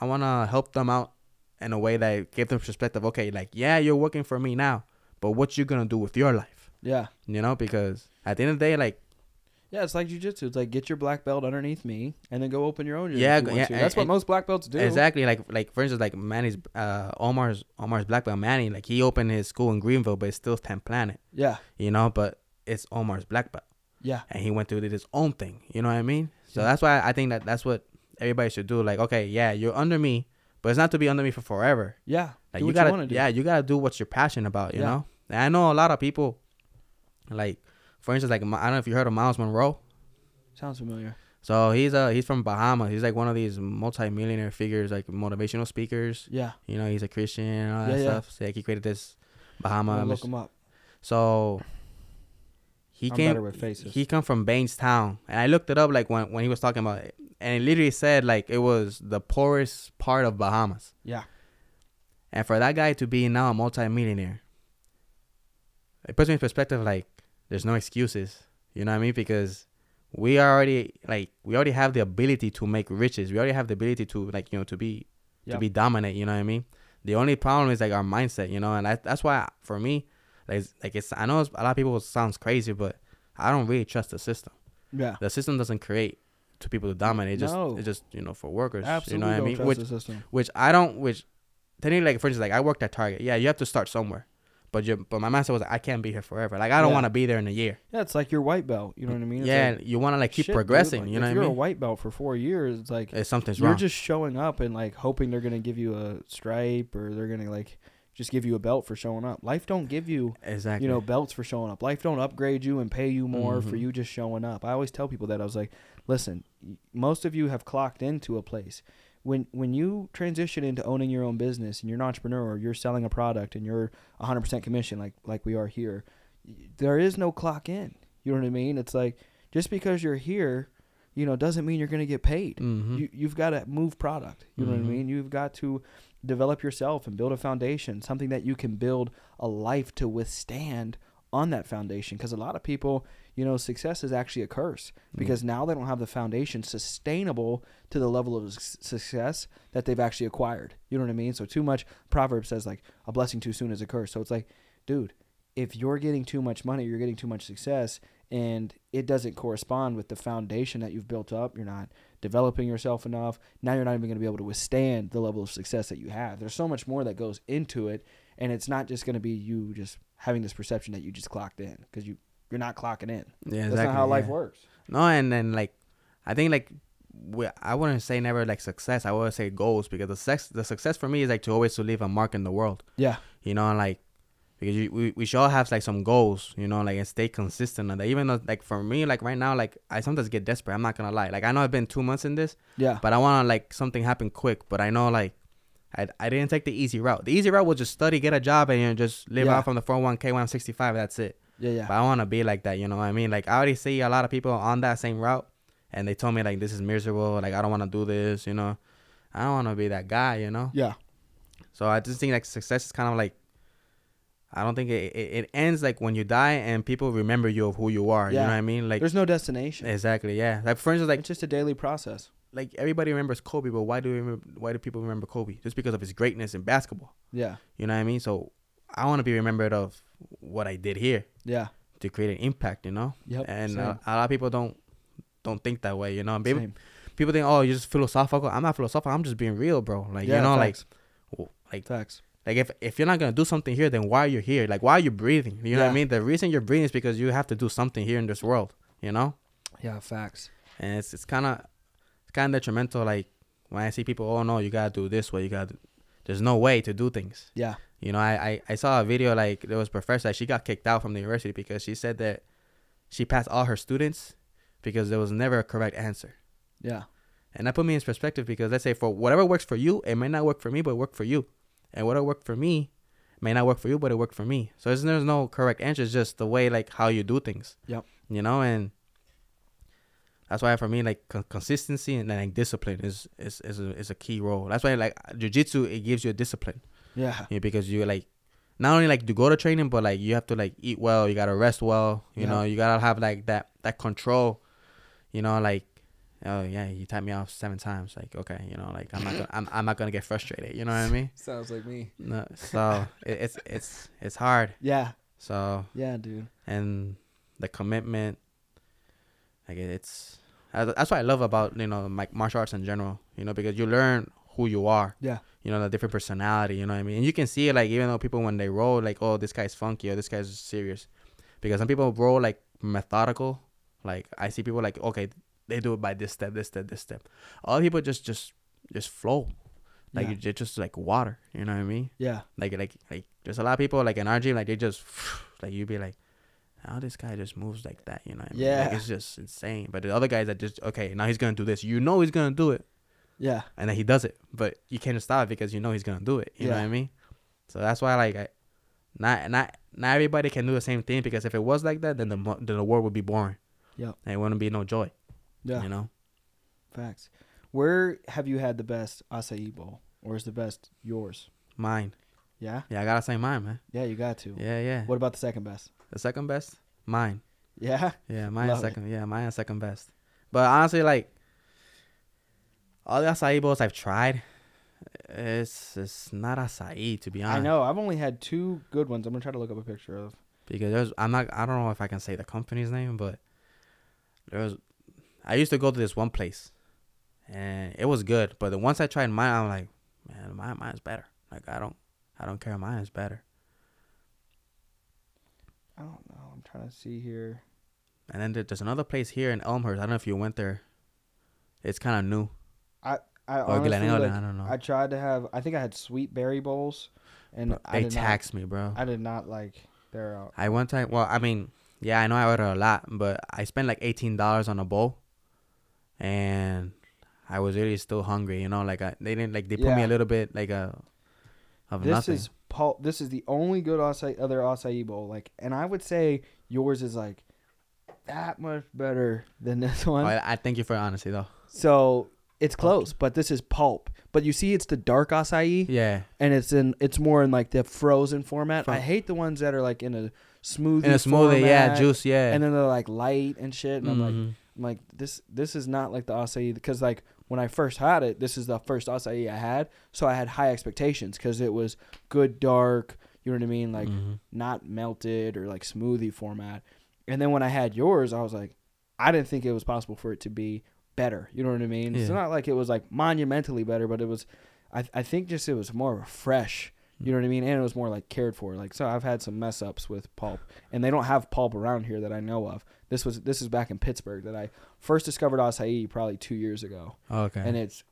I wanna help them out in a way that give them perspective. Okay, like yeah, you're working for me now, but what you gonna do with your life? Yeah. You know, because at the end of the day, like Yeah, it's like jujitsu. It's like get your black belt underneath me and then go open your own. gym Yeah, you yeah. That's and- what most black belts do. exactly like like for instance, like Manny's uh Omar's Omar's black belt Manny, like he opened his school in Greenville, but it's still 10th Planet. Yeah. You know, but it's Omar's black belt. Yeah. and he went through did his own thing. You know what I mean? So Yeah. that's why I think that that's what everybody should do. Like, okay, yeah, you're under me, but it's not to be under me for forever. Yeah. Like you gotta, you do. yeah, you gotta do what you're passionate about. You Yeah. know, and I know a lot of people, like, for instance, like I don't know if you heard of Myles Munroe. Sounds familiar. So he's uh he's from Bahamas. He's like one of these multi-millionaire figures, like motivational speakers. Yeah. You know, he's a Christian and all that Yeah, yeah. stuff. So like he created this Bahama. look them up. So he I'm came. better with faces. He come from Bainstown, and I looked it up like when when he was talking about it, and it literally said like it was the poorest part of Bahamas. Yeah. And for that guy to be now a multimillionaire, it puts me in perspective. Like there's no excuses. You know what I mean? Because we already like we already have the ability to make riches. We already have the ability to like you know to be to be dominant. You know what I mean? The only problem is like our mindset. You know, and I, that's why for me, like like it's I know it's, a lot of people sounds crazy, but I don't really trust the system. Yeah. The system doesn't create to people to dominate. It just No. it's just you know for workers. Absolutely. you know what I don't mean? trust Which the system. which I don't. Which technically, like for instance, like I worked at Target. Yeah, you have to start somewhere. But you but my mindset was I can't be here forever. Like I don't Yeah. want to be there in a year. Yeah, it's like your white belt. You know what I mean? It's yeah, like, you want to like keep shit, dude, progressing. like, you know if what you're a white belt for four years, it's like If something's you're wrong. just showing up and like hoping they're gonna give you a stripe or they're gonna like just give you a belt for showing up. Life don't give you exactly. you know belts for showing up. Life don't upgrade you and pay you more for Mhm. you just showing up. I always tell people that I was like, listen, most of you have clocked into a place. When when you transition into owning your own business and you're an entrepreneur or you're selling a product and you're 100% commission like like we are here, there is no clock in. You know what I mean? It's like just because you're here, you know, doesn't mean you're going to get paid. Mhm. You you've got to move product. You know what I Mhm. mean? You've got to develop yourself and build a foundation, something that you can build a life to withstand on that foundation because a lot of people, you know, success is actually a curse Mm. because now they don't have the foundation sustainable to the level of s- success that they've actually acquired. You know what I mean? So too much proverb says like a blessing too soon is a curse. So it's like, dude, if you're getting too much money, you're getting too much success and it doesn't correspond with the foundation that you've built up, you're not developing yourself enough. Now you're not even going to be able to withstand the level of success that you have. There's so much more that goes into it and it's not just going to be you just having this perception that you just clocked in because you you're not clocking in. yeah, exactly. That's not how life works. No, and then like, I think like, we, I wouldn't say never like success. I would say goals because the sex, the success for me is like to always to leave a mark in the world. Yeah. You know, like because you, we we should all have like some goals. You know, like and stay consistent And that. Even though like for me, like right now, like I sometimes get desperate. I'm not gonna lie. Like I know I've been two months in this, Yeah. but I want to like something happen quick. But I know like I, I didn't take the easy route. The easy route was just study, get a job, and you know, just live Yeah. out from the 401k when I'm 65. That's it. Yeah, yeah. But I want to be like that. You know what I mean? Like I already see a lot of people on that same route, and they told me like this is miserable. Like I don't want to do this. You know, I don't want to be that guy. You know. Yeah. So I just think like success is kind of like. I don't think it, it, it ends like when you die and people remember you of who you are. Yeah. You know what I mean? Like There's no destination. exactly, yeah. Like for instance, like it's just a daily process. like everybody remembers Kobe, but why do we remember, why do people remember Kobe? Just because of his greatness in basketball. Yeah. You know what I mean? So I want to be remembered of what I did here Yeah. to create an impact. You know, Yep. and uh, a lot of people don't don't think that way. You know, people Same. people think, oh, you're just philosophical. I'm not philosophical. I'm just being real, bro. Like Yeah, you know, facts. like like Facts. like if if you're not gonna do something here, then why are you here? Like why are you breathing? You know what I mean? The reason you're breathing is because you have to do something here in this world. You know, Yeah, facts. and it's it's kind of it's kind of detrimental. Like when I see people, oh no, you gotta do this way. You gotta. Do, there's no way to do things. Yeah. You know, I, I, I saw a video like there was a professor like, she got kicked out from the university because she said that she passed all her students because there was never a correct answer. Yeah. And that put me in perspective because let's say for whatever works for you, it may not work for me, but it worked for you. And whatever worked for me may not work for you, but it worked for me. So there's no correct answer. It's just the way like how you do things. Yep. You know, and that's why for me like con- consistency and like discipline is is is a, is a key role. That's why like jujitsu it gives you a discipline. Yeah. Yeah, because you like not only like to go to training, but like you have to like eat well. You gotta rest well. You Yeah. know, you gotta have like that that control. You know, like oh yeah, you tapped me off seven times. Like okay, you know, like I'm not gonna I'm, I'm not gonna get frustrated. You know what I mean? Sounds like me. No, so it, it's it's it's hard. Yeah. So Yeah, dude. and the commitment, like it's that's what I love about you know like martial arts in general. You know, because you learn who you are Yeah. you know, the different personality, you know what I mean? And you can see it like even though people when they roll like, oh, this guy's funky or this guy's serious. Because some people roll like methodical. Like I see people like, okay, they do it by this step, this step, this step. Other people just just just flow. Like Yeah. they're just like water, you know what I mean? Yeah. Like like like there's a lot of people like in our gym, like they just like you'd be like, how this guy just moves like that, you know what I mean? Like, Yeah. it's just insane. But the other guys that just okay, now he's gonna do this. You know he's gonna do it Yeah. and then he does it, but you can't stop it because you know he's gonna do it. You know what I mean? So that's why like I, not not not everybody can do the same thing because if it was like that, then the then the world would be boring. Yeah. And it wouldn't be no joy. Yeah. You know. Facts. Where have you had the best acai bowl, or is the best yours? Mine. Yeah. Yeah, I gotta say mine, man. Yeah, you got to. Yeah, yeah. What about the second best? The second best, mine. Yeah. Yeah, mine Love is it. second. Yeah, mine second best. But honestly, like all the acai bowls I've tried, it's it's not acai to be honest. I know. I've only had two good ones. I'm gonna try to look up a picture of. because there's I'm not I don't know if I can say the company's name, but there was I used to go to this one place, and it was good. But the once I tried mine, I'm like, man, mine mine's better. Like I don't I don't care, mine is better. I don't know. I'm trying to see here. And then there's another place here in Elmhurst. I don't know if you went there. It's kind of new. I Or honestly, like, I don't know. I tried to have. I think I had sweet berry bowls, and I they taxed me, bro. I did not like their. Uh, I one time, well, I mean, yeah, I know I ordered a lot, but I spent like eighteen dollars on a bowl, and I was really still hungry. You know, like I, they didn't like they put me a little bit like a of this nothing. is Paul. This is the only good acai, other acai bowl. Like, and I would say yours is like that much better than this Oh, one. I, I thank you for honesty though. So it's close, but this is pulp. But you see, it's the dark acai, Yeah, and it's in. It's more in like the frozen format. Fro- I hate the ones that are like in a smoothie. in a smoothie, yeah, juice, yeah. And then they're like light and shit. And I'm like, Mhm. I'm like, this this is not like the acai because like when I first had it, this is the first acai I had, so I had high expectations because it was good dark. You know what I mean? Like Mhm. not melted or like smoothie format. And then when I had yours, I was like, I didn't think it was possible for it to be better. You know what I mean? It's not like it was like monumentally better, but it was. I I think just it was more fresh. You know what I mean? And it was more like cared for. Like so, I've had some mess ups with pulp, and they don't have pulp around here that I know of. This was this is back in Pittsburgh that I first discovered acai probably two years ago, okay, and it's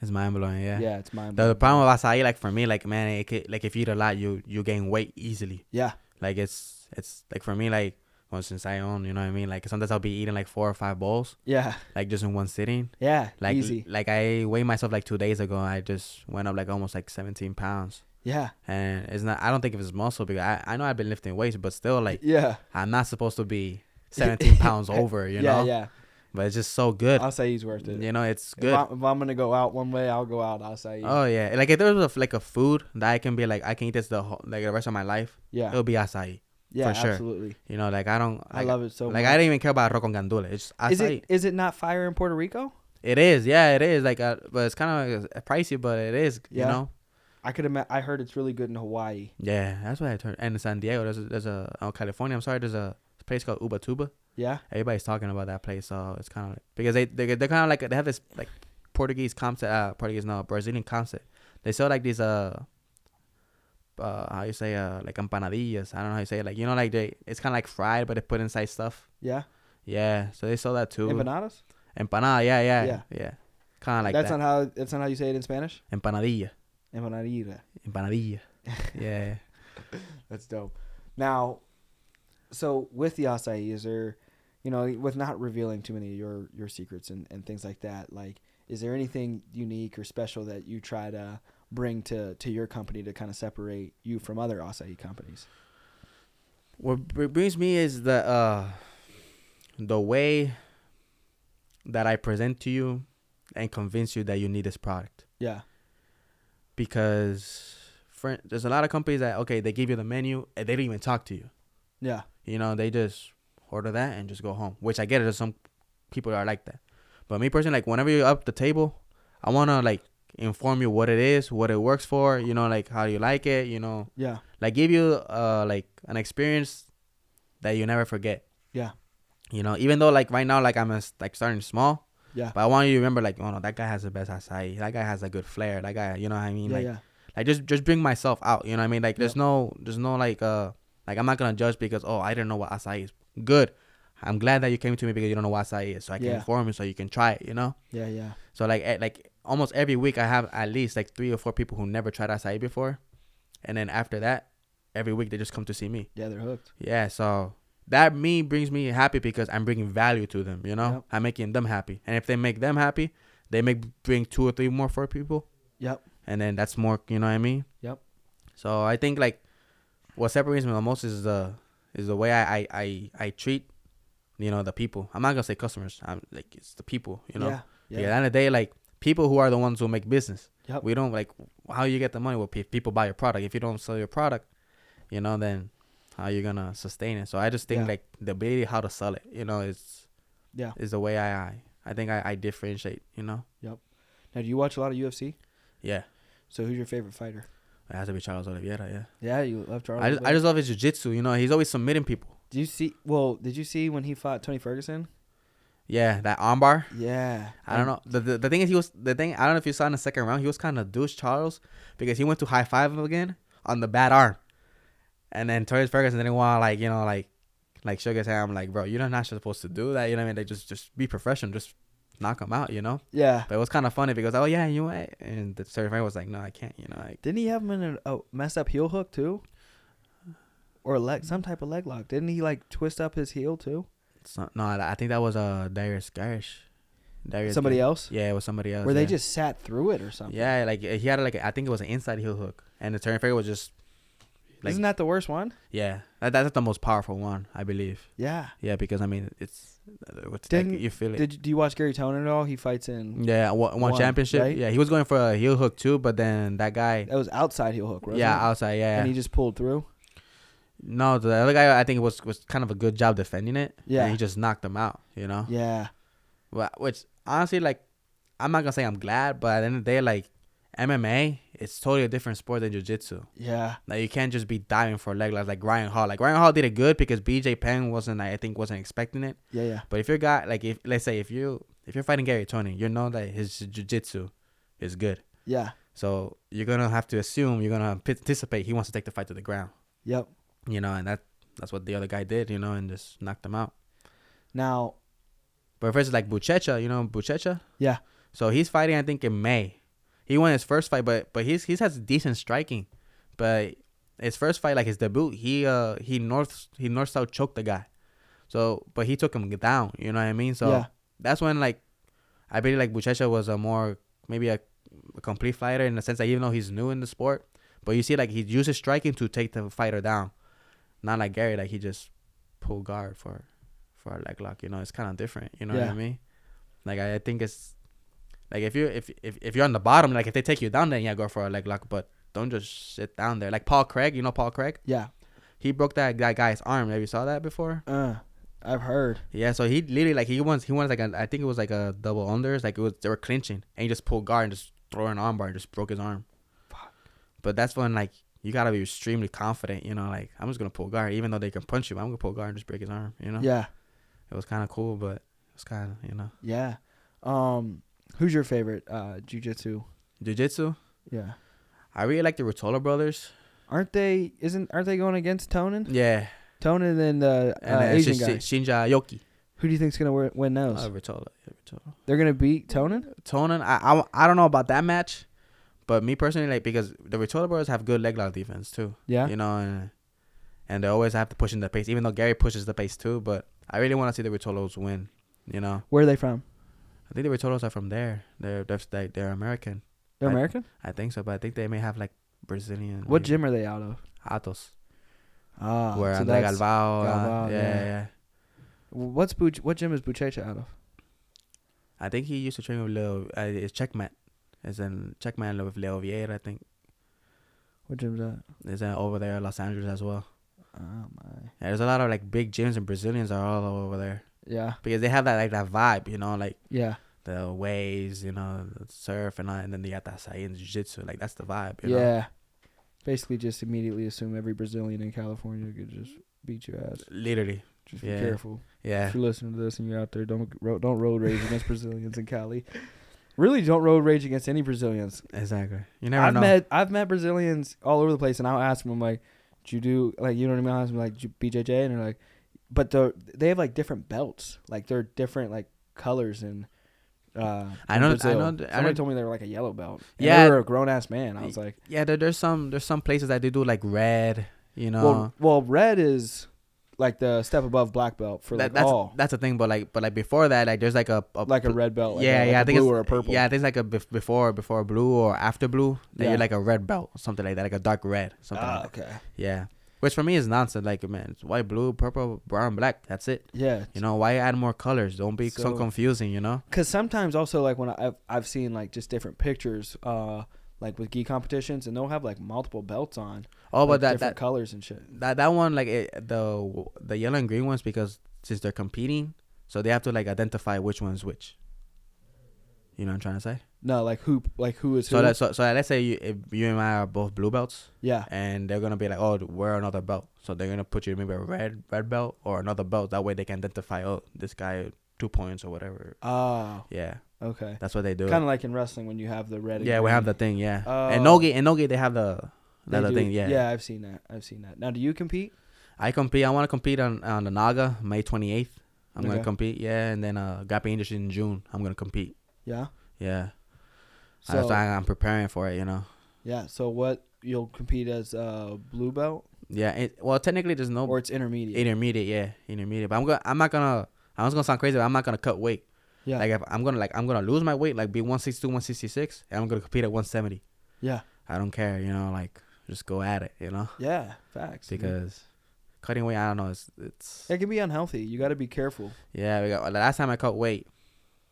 it's mind blowing. Yeah. yeah, it's mind. The, the problem with acai, like for me, like man, it could, like if you eat a lot, you you gain weight easily. Yeah, Like it's it's like for me, like well, since I own, you know what I mean. Like sometimes I'll be eating like four or five bowls, Yeah. like just in one sitting. Yeah. Like easy. like I weighed myself like two days ago. I just went up like almost like 17 pounds, Yeah. and it's not. I don't think it was muscle because I I know I've been lifting weights, but still like yeah. I'm not supposed to be 17 pounds over, you yeah. know. Yeah. But it's just so good. I'll say he's worth it. You know, it's If, good. I, if I'm gonna go out one way, I'll go out. I'll say. Oh yeah, like if there was a, like a food that I can be like I can eat this the whole, like the rest of my life, yeah. it'll be acai. Yeah. for sure. Absolutely. You know, like I don't. I love it so Like much. I didn't even care about arroz con gandules. It's acai. is it is it not fire in Puerto Rico? It is, yeah, it is. Like, uh, but it's kind of like, pricey, but it is. You Yeah. know. I could imagine. I heard it's really good in Hawaii. Yeah, that's what I turned. And in San Diego, there's a, there's a oh, California. I'm sorry, there's a place called Ubatuba. Yeah. Everybody's talking about that place, so it's kind of like, because they they they're kind of like they have this like Portuguese concept, uh, Portuguese no Brazilian concept. They sell like these uh. Uh, how you say uh like empanadillas? I don't know how you say it. Like you know, like they it's kind of like fried, but they put inside stuff. Yeah. Yeah, so they sell that too. Empanadas. Empanada, yeah, yeah, Yeah. yeah, Kind of like that's that. not how. That's not how you say it in Spanish. Empanadilla, Empanadilla. empanadilla. yeah. That's dope. Now, so with the acai, is there, you know, with not revealing too many of your your secrets and and things like that, like, is there anything unique or special that you try to bring to to your company to kind of separate you from other acai companies? What brings me is the uh, the way that I present to you and convince you that you need this product. Yeah. Because for, there's a lot of companies that okay, they give you the menu and they don't even talk to you. Yeah. You know, they just order that and just go home. Which I get it. There's some people that are like that. But me personally, like whenever you're up the table, I wanna like inform you what it is, what it works for. You know, like how you like it. You know, Yeah. like give you uh like an experience that you never forget. Yeah. You know, even though like right now, like I'm a, like starting small, Yeah. but I want you to remember like, oh no, that guy has the best acai. That guy has a good flair. That guy, you know what I mean? Yeah. like, yeah. like just just bring myself out. You know what I mean? Like there's Yeah. no there's no like uh like I'm not gonna judge because oh I didn't know what acai is. Good. I'm glad that you came to me because you don't know what acai is, so I can Yeah. inform you so you can try it. You know. Yeah. Yeah. So like eh, like almost every week I have at least like three or four people who never tried acai before, and then after that, every week they just come to see me. Yeah. They're hooked. Yeah, so that me brings me happy because I'm bringing value to them. You know, Yep. I'm making them happy, and if they make them happy, they make bring two or three more for people, Yep. and then that's more. You know what I mean? Yep. So I think like what separates me the most is the is the way I I I, I treat. You know the people. I'm not gonna say customers. I'm like it's the people. You know. Yeah. Yeah. At the end of the day, like people who are the ones who make business. Yep. We don't like how you get the money. Well, if people buy your product. If you don't sell your product, you know, then how you gonna sustain it? So I just think Yeah. like the ability how to sell it. You know, is Yeah. is the way I I, I think I, I differentiate. You know. Yep. Now, do you watch a lot of UFC? Yeah. So who's your favorite fighter? It has to be Charles Oliveira. Yeah. Yeah, you love Charles. I just, I just love his jiu-jitsu. You know, he's always submitting people. Do you see? Well, did you see when he fought Tony Ferguson? Yeah, that armbar. Yeah. I don't know. The, the the thing is, he was the thing. I don't know if you saw in the second round, he was kind of douche Charles because he went to high five him again on the bad arm, and then Torres Ferguson didn't want like you know like like shook his hand. I'm like, bro, you're not supposed to do that. You know what I mean? Like just just be professional, just knock him out. You know. Yeah. But it was kind of funny because oh yeah, you know, and the Torres Ferguson was like, no, I can't. You know, like Didn't he have him in a, a messed up heel hook too? Or leg, some type of leg lock. Didn't he like twist up his heel too? No, I think that was uh Darius Garish. Darius Somebody Garish. else? Yeah, it was somebody else. Where they just sat through it or something? Yeah, like he had like I think it was an inside heel hook, and the Torres Ferguson was just like Isn't that the worst one? Yeah, that, that's the most powerful one, I believe. Yeah. Yeah, because I mean, it's, uh, it's Didn't- like, you feel it. Did you, do you watch Garry Tonon at all? He fights in. yeah, one, one One, championship. right? Yeah, he was going for a heel hook too, but then that guy, That was outside heel hook, right? yeah, outside, yeah. And he just pulled through. No, the other guy, I think was was kind of a good job defending it. Yeah. and he just knocked him out. You know, Yeah. Well, which honestly, like, I'm not gonna say I'm glad, but at the end of the day, like, MMA, it's totally a different sport than jiu-jitsu. Yeah. Like you can't just be diving for leg locks like Ryan Hall. Like Ryan Hall did it good because BJ Penn wasn't, I think, wasn't expecting it. Yeah. Yeah. But if your guy, like if let's say if you if you're fighting Garry Tonon, you know that his jiu-jitsu is good. Yeah. So you're gonna have to assume you're gonna anticipate he wants to take the fight to the ground. Yep. You know, and that that's what the other guy did. You know, and just knocked him out. Now. But versus like Buchecha, you know Buchecha. Yeah. So he's fighting, I think, in May. He won his first fight, but but he's he's has decent striking. But his first fight, like his debut, he uh he north he north south choked the guy. So, but he took him down. You know what I mean? So yeah. that's when like I believe like Buchecha was a more maybe a, a complete fighter in the sense that even though he's new in the sport, but you see like he uses striking to take the fighter down, not like Garry like he just pull guard for for a leg lock. You know, it's kind of different. You know what I mean? Like I, I think it's like if you if if if you're on the bottom, like if they take you down, then yeah, go for a leg lock, but don't just sit down there. Like Paul Craig, you know Paul Craig, Yeah. he broke that that guy's arm. Have you saw that before? Uh, I've heard. Yeah, so he literally like he wants he wants like a I think it was like a double unders like it was they were clinching and he just pulled guard and just threw an arm bar and just broke his arm. Fuck. But that's when like you gotta be extremely confident, you know, like I'm just gonna pull guard even though they can punch you, I'm gonna pull guard and just break his arm, you know. Yeah. It was kind of cool, but it's kind of you know Yeah. Um, who's your favorite uh jujitsu? jiu-jitsu. Yeah. I really like the Rotolo brothers. Aren't they? Isn't aren't they going against Tonon? Yeah, Tonon and the uh, and then Asian Shi- guy. Shinya Aoki. Who do you think's gonna win those? Oh, Rotolo, yeah, Rotolo. They're gonna beat Tonon. Tonon, I, I I don't know about that match, but me personally like because the Rotolo brothers have good leg lock defense too. Yeah. you know, and, and they always have to push in the pace, even though Garry pushes the pace too. But I really want to see the Rotolos win. You know, Where are they from? I think the Rotolos are from there. They're they're like they're American. They're I- American. I think so, but I think they may have like Brazilian. What maybe. gym are they out of? Atos, Ah, where so Andre that's- Galvao. uh, yeah, yeah. yeah, What's Buch- What gym is Buchecha out of? I think he used to train with Leo. Uh, it's Checkmat. It's in Checkmat with Leo Vieira. I think What gym's that? is uh, over there Los Angeles as well. Oh my. Yeah, there's a lot of like big gyms and Brazilians are all over there Yeah. because they have that like that vibe. You know, like. Yeah. the waves, you know, the surf and all, and then they got that acai and jiu-jitsu. Like that's the vibe. You Know? Yeah. Basically, just immediately assume every Brazilian in California could just beat your ass. Literally. Just Yeah. be careful. Yeah. If you're listening to this and you're out there, don't don't road rage against Brazilians in Cali. Really, don't road rage against any Brazilians. Exactly. You never I've know. met I've met Brazilians all over the place, and I'll ask them I'm like, "Do you do like you know what I mean?" I'll ask them like BJJ, and they're like, but the they have like different belts, like they're different like colors and. Uh, I know- I Brazil. know- I Somebody know- told me they were like a yellow belt. And Yeah. they were a grown ass man. I was like, yeah, there, there's some there's some places that they do like red. You know. well, well, red is like the step above black belt for that, like that's all, that's the thing, but like but like before that, like there's like a, a like a red belt. Like yeah, a, like yeah, I think blue it's or a purple. Yeah, I think it's like a bef- before before blue or after blue. Then Yeah. you're like a red belt or something like that, like a dark red, something Ah, like that. okay. Yeah. Which for me is nonsense. Like man, it's white, blue, purple, brown, black. That's it. Yeah, You know why add more colors? Don't be so, So- confusing. You know. because sometimes also like when I've I've seen like just different pictures, uh, like with gi competitions, and they'll have like multiple belts on. Oh, like, but that different that, colors and shit. that that one like it, the the yellow and green ones because since they're competing, so they have to like identify which one's which. You know what I'm trying to say? No, like who like who is So who? that so, so let's say you if you and I are both blue belts yeah, and they're gonna be like, oh, we're another belt. So they're gonna put you maybe a red red belt or another belt. That way they can identify, oh, this guy two points or whatever. oh, Yeah, okay. that's what they do. Kind of like in wrestling when you have the red. yeah, we have the thing. Yeah, Oh. and Nogi and Nogi they have the They the other do- thing. Yeah, yeah, I've seen that. I've seen that. Now, do you compete? I compete. I want to compete on on the NAGA May 28th. I'm Okay. gonna compete. Yeah, and then uh, Grappling Industries in June. I'm gonna compete. Yeah. Yeah, So I, I'm preparing for it. You know. yeah. So what you'll compete as uh blue belt Yeah. It, well, technically, there's no or it's intermediate. intermediate. Yeah, intermediate. But I'm gonna. I'm not gonna. I was gonna sound crazy, but I'm not gonna cut weight. Yeah. Like if I'm gonna like I'm gonna lose my weight, like be 162, 166, and I'm gonna compete at 170. yeah. I don't care. You know, like just go at it. You know, Yeah. Facts. because cutting weight, I don't know. It's it's it can be unhealthy. You got to be careful. Yeah, we got, the last time I cut weight,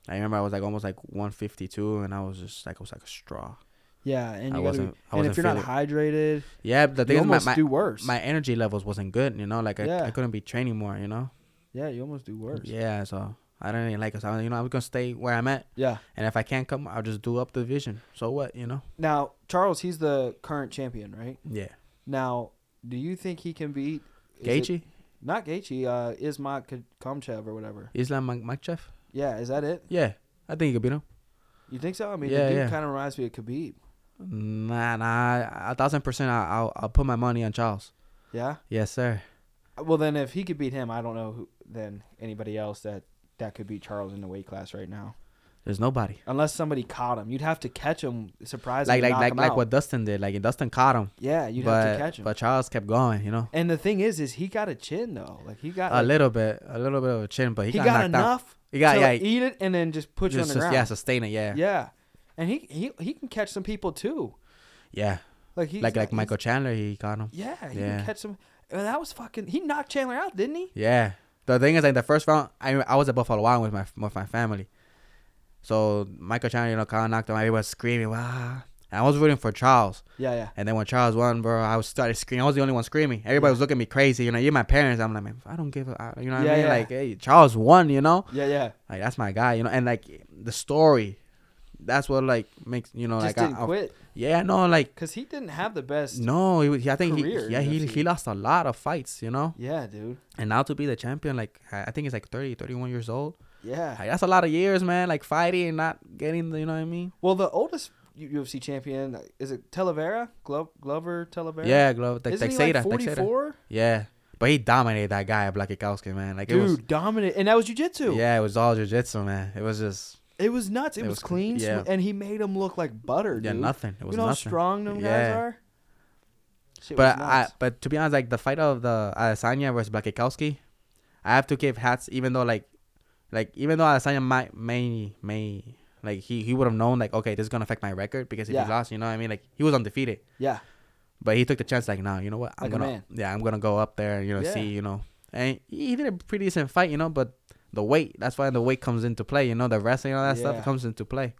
I remember I was like almost like 152, and I was just like it was like a straw. Yeah, and I you got to. wasn't. I And wasn't if you're not hydrated, yeah, but the you thing is, my, almost my do worse. my energy levels wasn't good. You know, like I, Yeah. I couldn't be training more. You know. yeah, you almost do worse. Yeah, so I don't even like. So I- you know, I'm gonna stay where I'm at, Yeah. and if I can't come, I'll just do up the division. So what? You know? Now Charles, he's the current champion, right? Yeah. Now, do you think he can beat is it- Gaethje, Not Gaethje. Uh, Ismat K- Komchev or whatever. Islam Mak- Makhachev. Yeah, is that it? Yeah, I think he could beat him. You think so? I mean, Yeah, the dude yeah. kind of reminds me of Khabib. Nah, nah, a thousand percent. I- I'll I'll put my money on Charles. Yeah. Yes, sir. Well, then if he could beat him, I don't know who then anybody else that that could beat Charles in the weight class right now. There's nobody. unless somebody caught him. You'd have to catch him surprisingly. Like like like him like what Dustin did. Like Dustin caught him, Yeah, you'd but have to catch him. but Charles kept going. You know, and the thing is, is he got a chin though. Like he got a like, little bit, a little bit of a chin, but he, he, got, got, knocked out. enough He got to yeah, eat it and then just put you on the just- ground. yeah, sustain it. Yeah, yeah, yeah, and he he he can catch some people too. Yeah. Like he like like Michael Chandler, he caught him. Yeah, he Yeah. can catch some. That was fucking. He knocked Chandler out, didn't he? Yeah. The thing is, like the first round, I I was at Buffalo Wild with my with my family. So Michael Chandler, you know, kind of knocked him. out. Everybody was screaming, wow. And I was rooting for Charles. Yeah, yeah. And then when Charles won, bro, I was started screaming. I was the only one screaming. Everybody Yeah. was looking at me crazy. You know, even my parents. I'm like, man, I don't give a, you know what Yeah, I mean? yeah. Like, hey, Charles won. You know, Yeah, yeah. like that's my guy. You know, and like the story, that's what like makes you know, Just like didn't I, I- quit yeah, no, like because he didn't have the best. no, he, he I think he, yeah, he he lost a lot of fights. You know, Yeah, dude. and now to be the champion, like I think he's like 30, 31 years old. Yeah. Like, that's a lot of years, man. Like fighting and not getting the, you know what I mean? Well, the oldest UFC champion is it Talavera? Glo- Glover Talavera. Yeah, Glover. like Isn't he like 44? Yeah, but he dominated that guy at Blakikowski, man. Like it Dude, was, dominant, and that was jujitsu. yeah, it was all jiu-jitsu, man. It was just It was nuts. It, It was, was- clean, yeah. and he made him look like butter, Dude. yeah, nothing. It was you know how strong them guys Yeah. are. Shit But I, but to be honest, like the fight of the Adesanya versus Blakikowski, I have to give hats, even though like, like even though Adesanya might may may like he he would have known like okay this is gonna affect my record because if Yeah. he lost, you know what I mean? Like he was undefeated, yeah, but he took the chance like nah, you know what? I'm Like gonna yeah I'm gonna go up there, you know, Yeah. see, you know, and he he did a pretty decent fight, you know, but. The weight, that's why the weight comes into play, you know, the wrestling, and all that Yeah. stuff comes into play.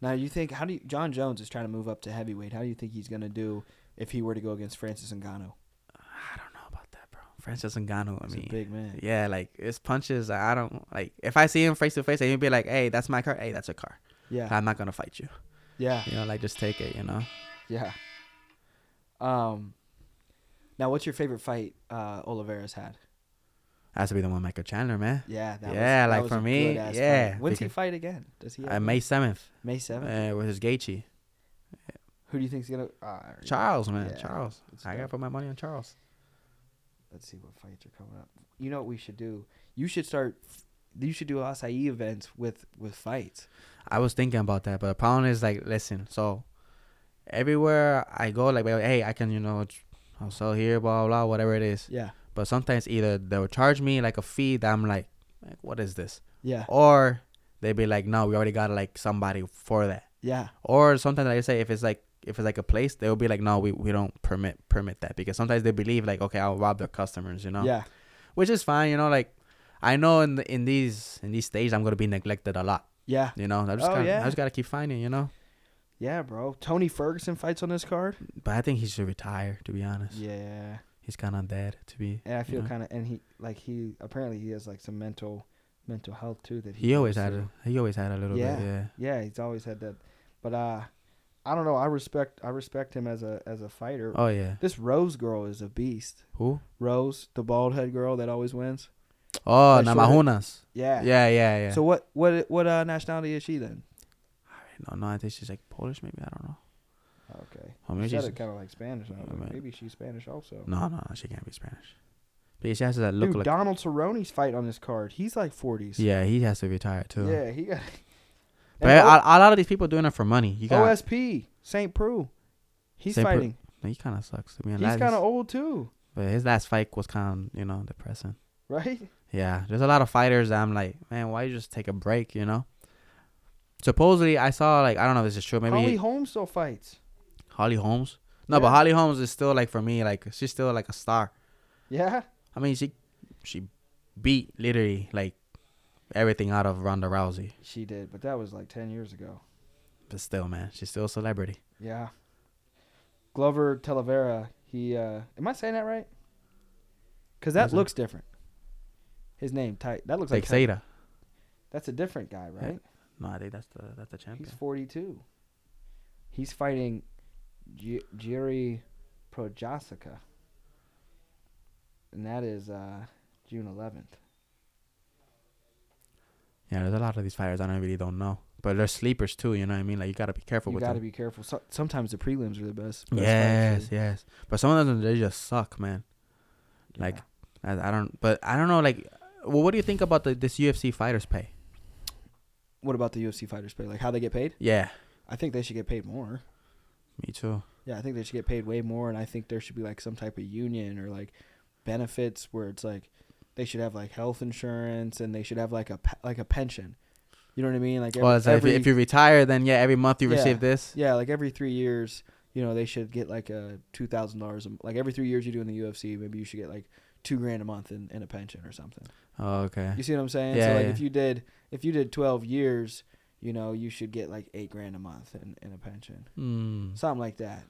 Now you think how do you, Jon Jones is trying to move up to heavyweight? How do you think he's gonna do if he were to go against Francis Ngannou? I don't know about that, bro. Francis Ngannou, I He's mean, a big man. Yeah, like his punches. I don't like. If I see him face to face, and he'd be like, "Hey, that's my car. Hey, that's a car. Yeah, I'm not gonna fight you. yeah, You know, like just take it. You know." yeah. Um, now what's your favorite fight uh, Oliveira's had? Has to be the one, Michael Chandler, man. Yeah, that Yeah, was, like for me, yeah, Fight. When's he fight again? Does he? Uh. May seventh, May seventh. uh, with his Gaethje. Who do you think's gonna? Uh, Charles, man, Yeah, Charles. I go. gotta put my money on Charles. Let's see what fights are coming up. You know what we should do? You should start. You should do acai events with with fights. I was thinking about that, but the problem is like, listen, so everywhere I go, like, hey, I can, you know, I'll sell here, blah blah, whatever it is. Yeah, But sometimes either they'll charge me like a fee that I'm like, like what is this? yeah, or they be like, no, we already got like somebody for that. yeah, Or sometimes like I say, if it's like if it's like a place, they'll be like, no, we, we don't permit permit that because sometimes they believe like, okay, I'll rob their customers, you know, yeah. which is fine, you know, like I know in the, in these in these stages I'm gonna be neglected a lot, Yeah, you know. I just Oh, gotta, yeah. I just gotta keep finding, you know. yeah, bro. Tony Ferguson fights on this card. But I think he should retire. To be honest, Yeah, he's kind of dead. To be, and I you feel know. kind of, and he like he apparently he has like some mental mental health too that he always had a he always had a little Yeah. bit, yeah. Yeah, he's always had that, but uh, I don't know. I respect I respect him as a as a fighter. Oh yeah, This Rose girl is a beast. who? Rose, the bald head girl that always wins. Oh, Like, Namajunas. Yeah. Yeah, yeah, yeah. So what what what uh, nationality is she then? no, no, I think she's like Polish, maybe. I don't know. Okay. Or You maybe said she's it kind of like Spanish. I was like, maybe she's Spanish also. No, no, she can't be Spanish. But she has that look Dude, like. Donald Cerrone's fight on this card. He's like 40s. Yeah, he has to retire too. Yeah, he got. But a, a lot of these people doing it for money. You got. OSP St. Preux. He's. Preux. fighting. he kind of sucks. To be He's kind of old too, But his last fight was kind of, you know, depressing. right? Yeah, there's a lot of fighters that I'm like, man, why you just take a break, you know? Supposedly, I saw like I don't know if this is true. Maybe Holly Holmes still fights. Holmes. No, but Holly Holmes is still like for me, like she's still like a star. Yeah. I mean, she she beat literally like everything out of Ronda Rousey. She did, but that was like 10 years ago. But still, man, she's still a celebrity. Yeah. Glover Talavera, he uh am I saying that right? Cuz that Is it? looks different. His name tight. That looks like Seda. That's a different guy, Yeah. right? No, I think that's the that's the champion. He's 42. He's fighting G- Jerry Projasica. And that is uh June 11th. Yeah, there's a lot of these fighters I don't really don't know, but they're sleepers too. You know what I mean? Like you gotta be careful You with got to them. be careful. So- sometimes the prelims are the best. best yes, yes. But some of them they just suck, man. dude. like- I, I don't. But I don't know. Like, well, what do you think about the this UFC fighters pay? What about the UFC fighters pay? Like how they get paid? Yeah, I think they should get paid more. Me too. Yeah, I think they should get paid way more, and I think there should be like some type of union or like benefits where it's like they should have like health insurance and they should have like a like a pension. You know what I mean? Like every, Well, like if, you, if you retire, then yeah, every month you Yeah. receive this. yeah, like every three years, you know, they should get like a two thousand dollars. Like every three years you do in the UFC, maybe you should get like two grand a month in, in a pension or something. Oh, okay. You see what I'm saying? Yeah, so like yeah. if you did if you did twelve years, you know, you should get like eight grand a month in, in a pension, Mm. something like that.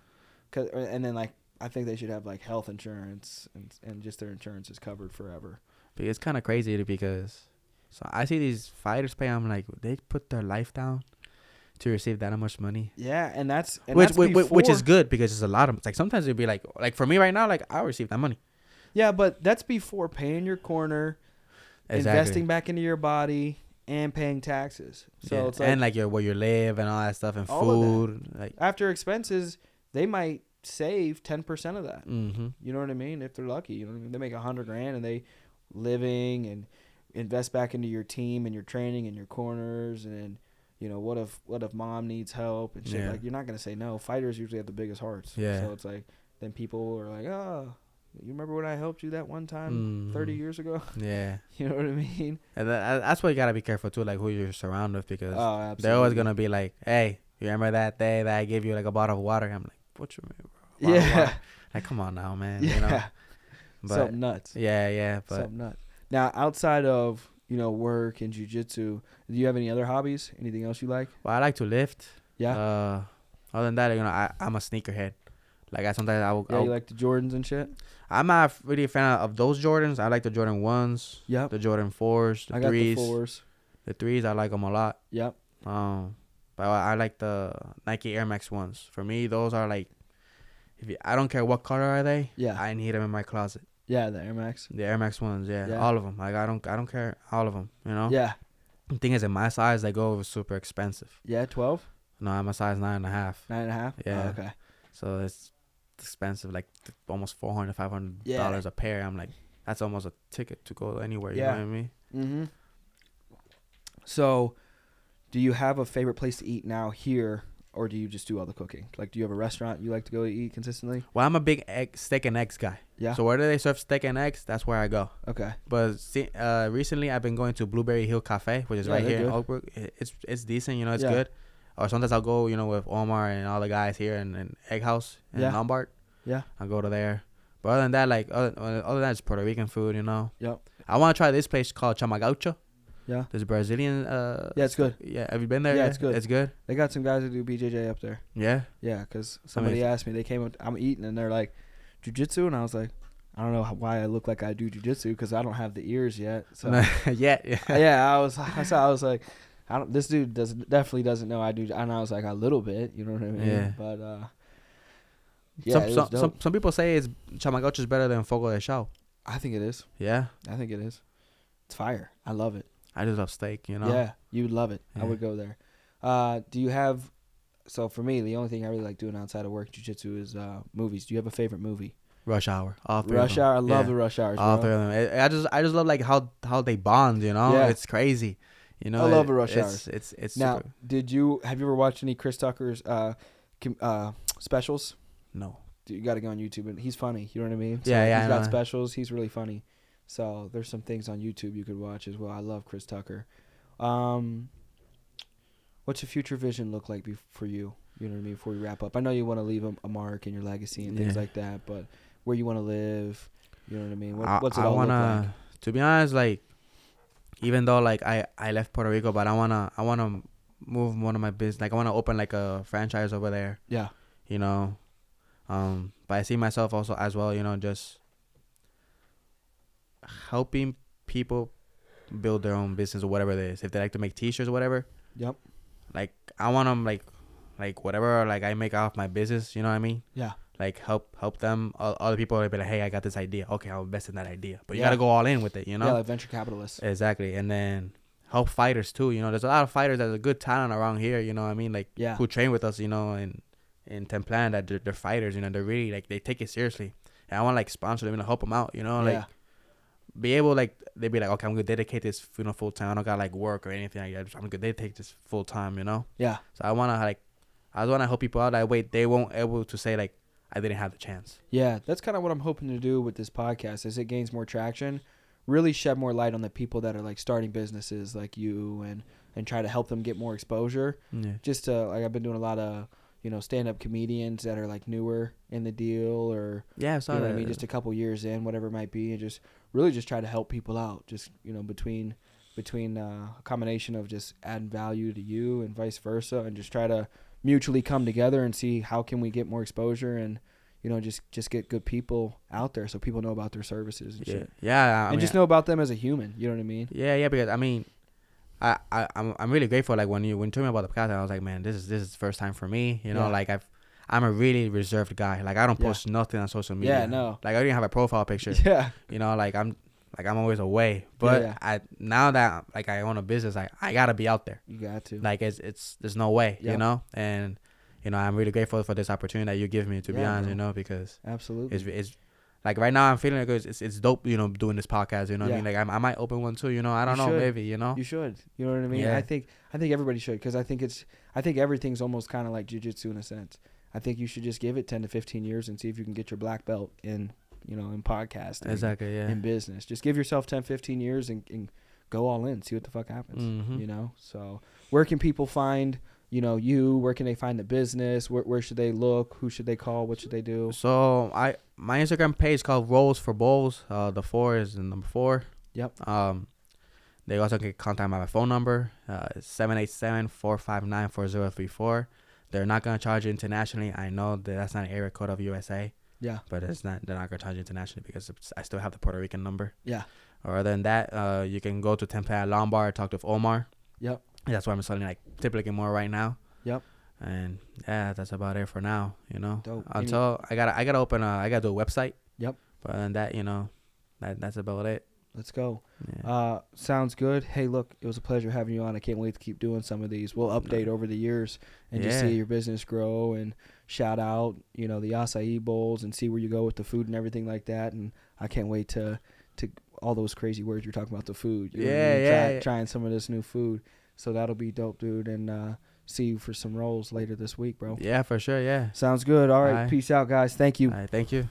'Cause- and then like I think they should have like health insurance and and just their insurance is covered forever. But it's kind of crazy because so I see these fighters pay. I'm like, they put their life down to receive that much money, Yeah, and that's and which that's which, which is good because it's a lot of like sometimes it'd be like like for me right now, like I receive that money. Yeah, but that's before paying your corner, investing back into your body, and paying taxes. So Yeah, it's like, and like your where you live and all that stuff and All of that. food, like. after expenses, they might save ten percent of that. Mm-hmm. You know what I mean? If they're lucky, you know what I mean? They make a hundred grand and they living and invest back into your team and your training and your corners and you know what if what if mom needs help and shit Yeah. like you're not gonna say no. Fighters usually have the biggest hearts. Yeah. So it's like then people are like, oh, you remember when I helped you that one time thirty Mhm. years ago? Yeah, you know what I mean? and that, that's why you gotta be careful too, like who you're surrounded with because Oh, they're always gonna be like, "Hey, you remember that day that I gave you like a bottle of water?" I'm like, "What you mean, bro? Yeah. Like, come on now, man. yeah. You know. But Something nuts. yeah, yeah, but Something nuts. Now, outside of you know work and jujitsu, do you have any other hobbies? Anything else you like? well, I like to lift. Yeah. Uh, other than that, you know, I I'm a sneakerhead. Like I sometimes I will. yeah, I'll- you like the Jordans and shit. I'm not really a fan of those Jordans. I like the Jordan ones, Yep. the Jordan fours, the I got threes. the fours. The threes, I like them a lot. Yep. Um, but I, like the Nike Air Max ones. For me, those are like, if you, I don't care what color are they. Yeah. I need them in my closet. Yeah, the Air Max. The Air Max ones, yeah, Yeah. all of them. Like I don't, I don't care, all of them. You know. Yeah. The thing is, in my size, they go over super expensive. Yeah, 12, No, I'm a size nine and a half, nine and a half. Yeah. Oh, okay. so it's expensive, like th- almost 400 500 Yeah. dollars a pair. I'm like, that's almost a ticket to go anywhere. You Yeah. know what I mean? Mm-hmm. So, do you have a favorite place to eat now here, or do you just do all the cooking? Like, do you have a restaurant you like to go eat consistently? Well, I'm a big egg, steak and eggs guy. Yeah. So where do they serve steak and eggs? That's where I go. okay. But see, uh, recently I've been going to Blueberry Hill Cafe, which is Yeah, right here in good. Oakbrook. It's it's decent, you know, it's Yeah. good. Or sometimes I'll go, you know, with Omar and all the guys here in, in Egg House in Yeah. Lombard. Yeah. I'll go to there. But other than that, like other, other than that, it's Puerto Rican food, you know. Yep. I want to try this place called Chamagaucho. Yeah. This Brazilian. Uh, Yeah, it's good. Yeah, have you been there? Yeah, yet? it's good. It's good. They got some guys that do BJJ up there. Yeah. Yeah, because somebody asked me. They came up. I'm eating, and they're like, "Jujitsu," and I was like, "I don't know why I look like I do jujitsu because I don't have the ears yet." So yeah. Yeah. yeah, I was. I was like, I don't. This dude does definitely doesn't know I do. And I was like a little bit. You know what I mean? Yeah. But uh, yeah, some, some, some some people say it's Chamagaucho is better than Fogo de Chao. I think it is. Yeah. I think it is. It's fire. I love it. I just love steak, you know. Yeah, you would love it. I would go there. Uh, do you have? So for me, the only thing I really like doing outside of work, jujitsu, is uh, movies. Do you have a favorite movie? Rush Hour. All three. Rush. Hour. I love Yeah. the Rush Hours. All bro. three of them. I- I just I just love like how how they bond. You know, Yeah. it's crazy. You know, I love it- the Rush it's, Hours. It's it's Now, super, did you have you ever watched any Chris Tucker's uh, com- uh, specials? no. You got to go on YouTube, and he's funny. You know what I mean? Yeah, yeah, He's got specials. He's really funny. So there's some things on YouTube you could watch as well. I love Chris Tucker. Um, what's your future vision look like be- for you? You know what I mean? Before we wrap up, I know you want to leave a, a mark in your legacy and things Yeah. like that, but where you want to live? You know what I mean? What, I, what's it I all wanna, look like? to be honest, like even though like I I left Puerto Rico, but I wanna I wanna move one of my business. Like I wanna open like a franchise over there. Yeah, You know, um, but I see myself also as well. You know, just helping people build their own business or whatever it is. If they like to make T-shirts or whatever, yep, like I want them like like whatever like I make off my business. You know what I mean? yeah, Like help help them. o- Other people will be like, hey, I got this idea. Okay, I'll invest in that idea. But you Yeah. gotta go all in with it. You know? yeah, like venture capitalists. Exactly. And then help fighters too. You know, there's a lot of fighters that's a good talent around here. You know what I mean? Like Yeah, who train with us. You know, in in Templan that they're, they're fighters. You know, they're really like they take it seriously. And I want to like sponsor them and help them out. You know, like yeah, be able like they'd be like, okay, I'm gonna dedicate this you know full time. I don't got like work or anything like that. I'm gonna dedicate this full time. You know. Yeah. So I wanna like, I just wanna help people out that way. They won't able to say like, I didn't have the chance. Yeah, that's kind of what I'm hoping to do with this podcast as it gains more traction. Really shed more light on the people that are like starting businesses like you and and try to help them get more exposure. Yeah. Just to like I've been doing a lot of you know stand up comedians that are like newer in the deal or Yeah. I you know I mean, just a couple years in, whatever it might be, and just really just try to help people out. Just you know between between uh, a combination of just adding value to you and vice versa, and just try to mutually come together and see how can we get more exposure and you know just just get good people out there so people know about their services and yeah. shit, Yeah. I and mean, just know about them as a human. You know what I mean? Yeah, yeah, because I mean, I, I I'm I'm really grateful. Like when you when you told me about the podcast, I was like, man, this is this is the first time for me. You know, Yeah. like I've I'm a really reserved guy. Like I don't Yeah. post nothing on social media. Yeah, no. Like I don't even have a profile picture. Yeah, You know, like I'm like I'm always away. But yeah. I now that like I own a business, I I gotta be out there. you got to. Like it's it's there's no way. Yeah. You know, and you know I'm really grateful for this opportunity that you give me. To be honest, you know, because Absolutely. it's it's. Like right now, I'm feeling like it's, it's it's dope, you know, doing this podcast. You know, what I mean, like I, I might open one too. You know, I don't You know, should. maybe. You know, You should. You know what I mean? Yeah. I think I think everybody should because I think it's I think everything's almost kind of like jujitsu in a sense. I think you should just give it ten to fifteen years and see if you can get your black belt in you know in podcasting, exactly. Yeah. in business. Just give yourself 10, 15 years and, and go all in. See what the fuck happens. Mhm. You know. So where can people find you know you? Where can they find the business? Where where should they look? Who should they call? What should they do? So I my Instagram page is called Rolls for Bowls. Uh, the four is the number four. Yep. Um, they also can contact my phone number. Uh, seven eight seven four five nine four zero three four. They're not gonna charge you internationally. I know that that's not an area code of USA, Yeah. but it's not. They're not gonna charge you internationally because it's, I still have the Puerto Rican number. Yeah. Or other than that, uh, you can go to Tempe Lombard, talk to Omar. Yep. That's why I'm selling like typically more right now. Yep. And yeah, that's about it for now. You know, Dope. Any- until I gotta I gotta open a I gotta do a website. Yep. But that, you know, that that's about it. Let's go. Yeah. Uh, sounds good. Hey, look, it was a pleasure having you on. I can't wait to keep doing some of these. We'll update over the years and just see your business grow and shout out, you know, the acai bowls and see where you go with the food and everything like that. And I can't wait to to all those crazy words you're talking about the food. You know Yeah, yeah, Try- yeah. Trying some of this new food. So that'll be dope, dude. And uh, see you for some rolls later this week, bro. yeah, for sure. Yeah. Sounds good. All right. Alright. Peace out, guys. Thank you. All right. Thank you.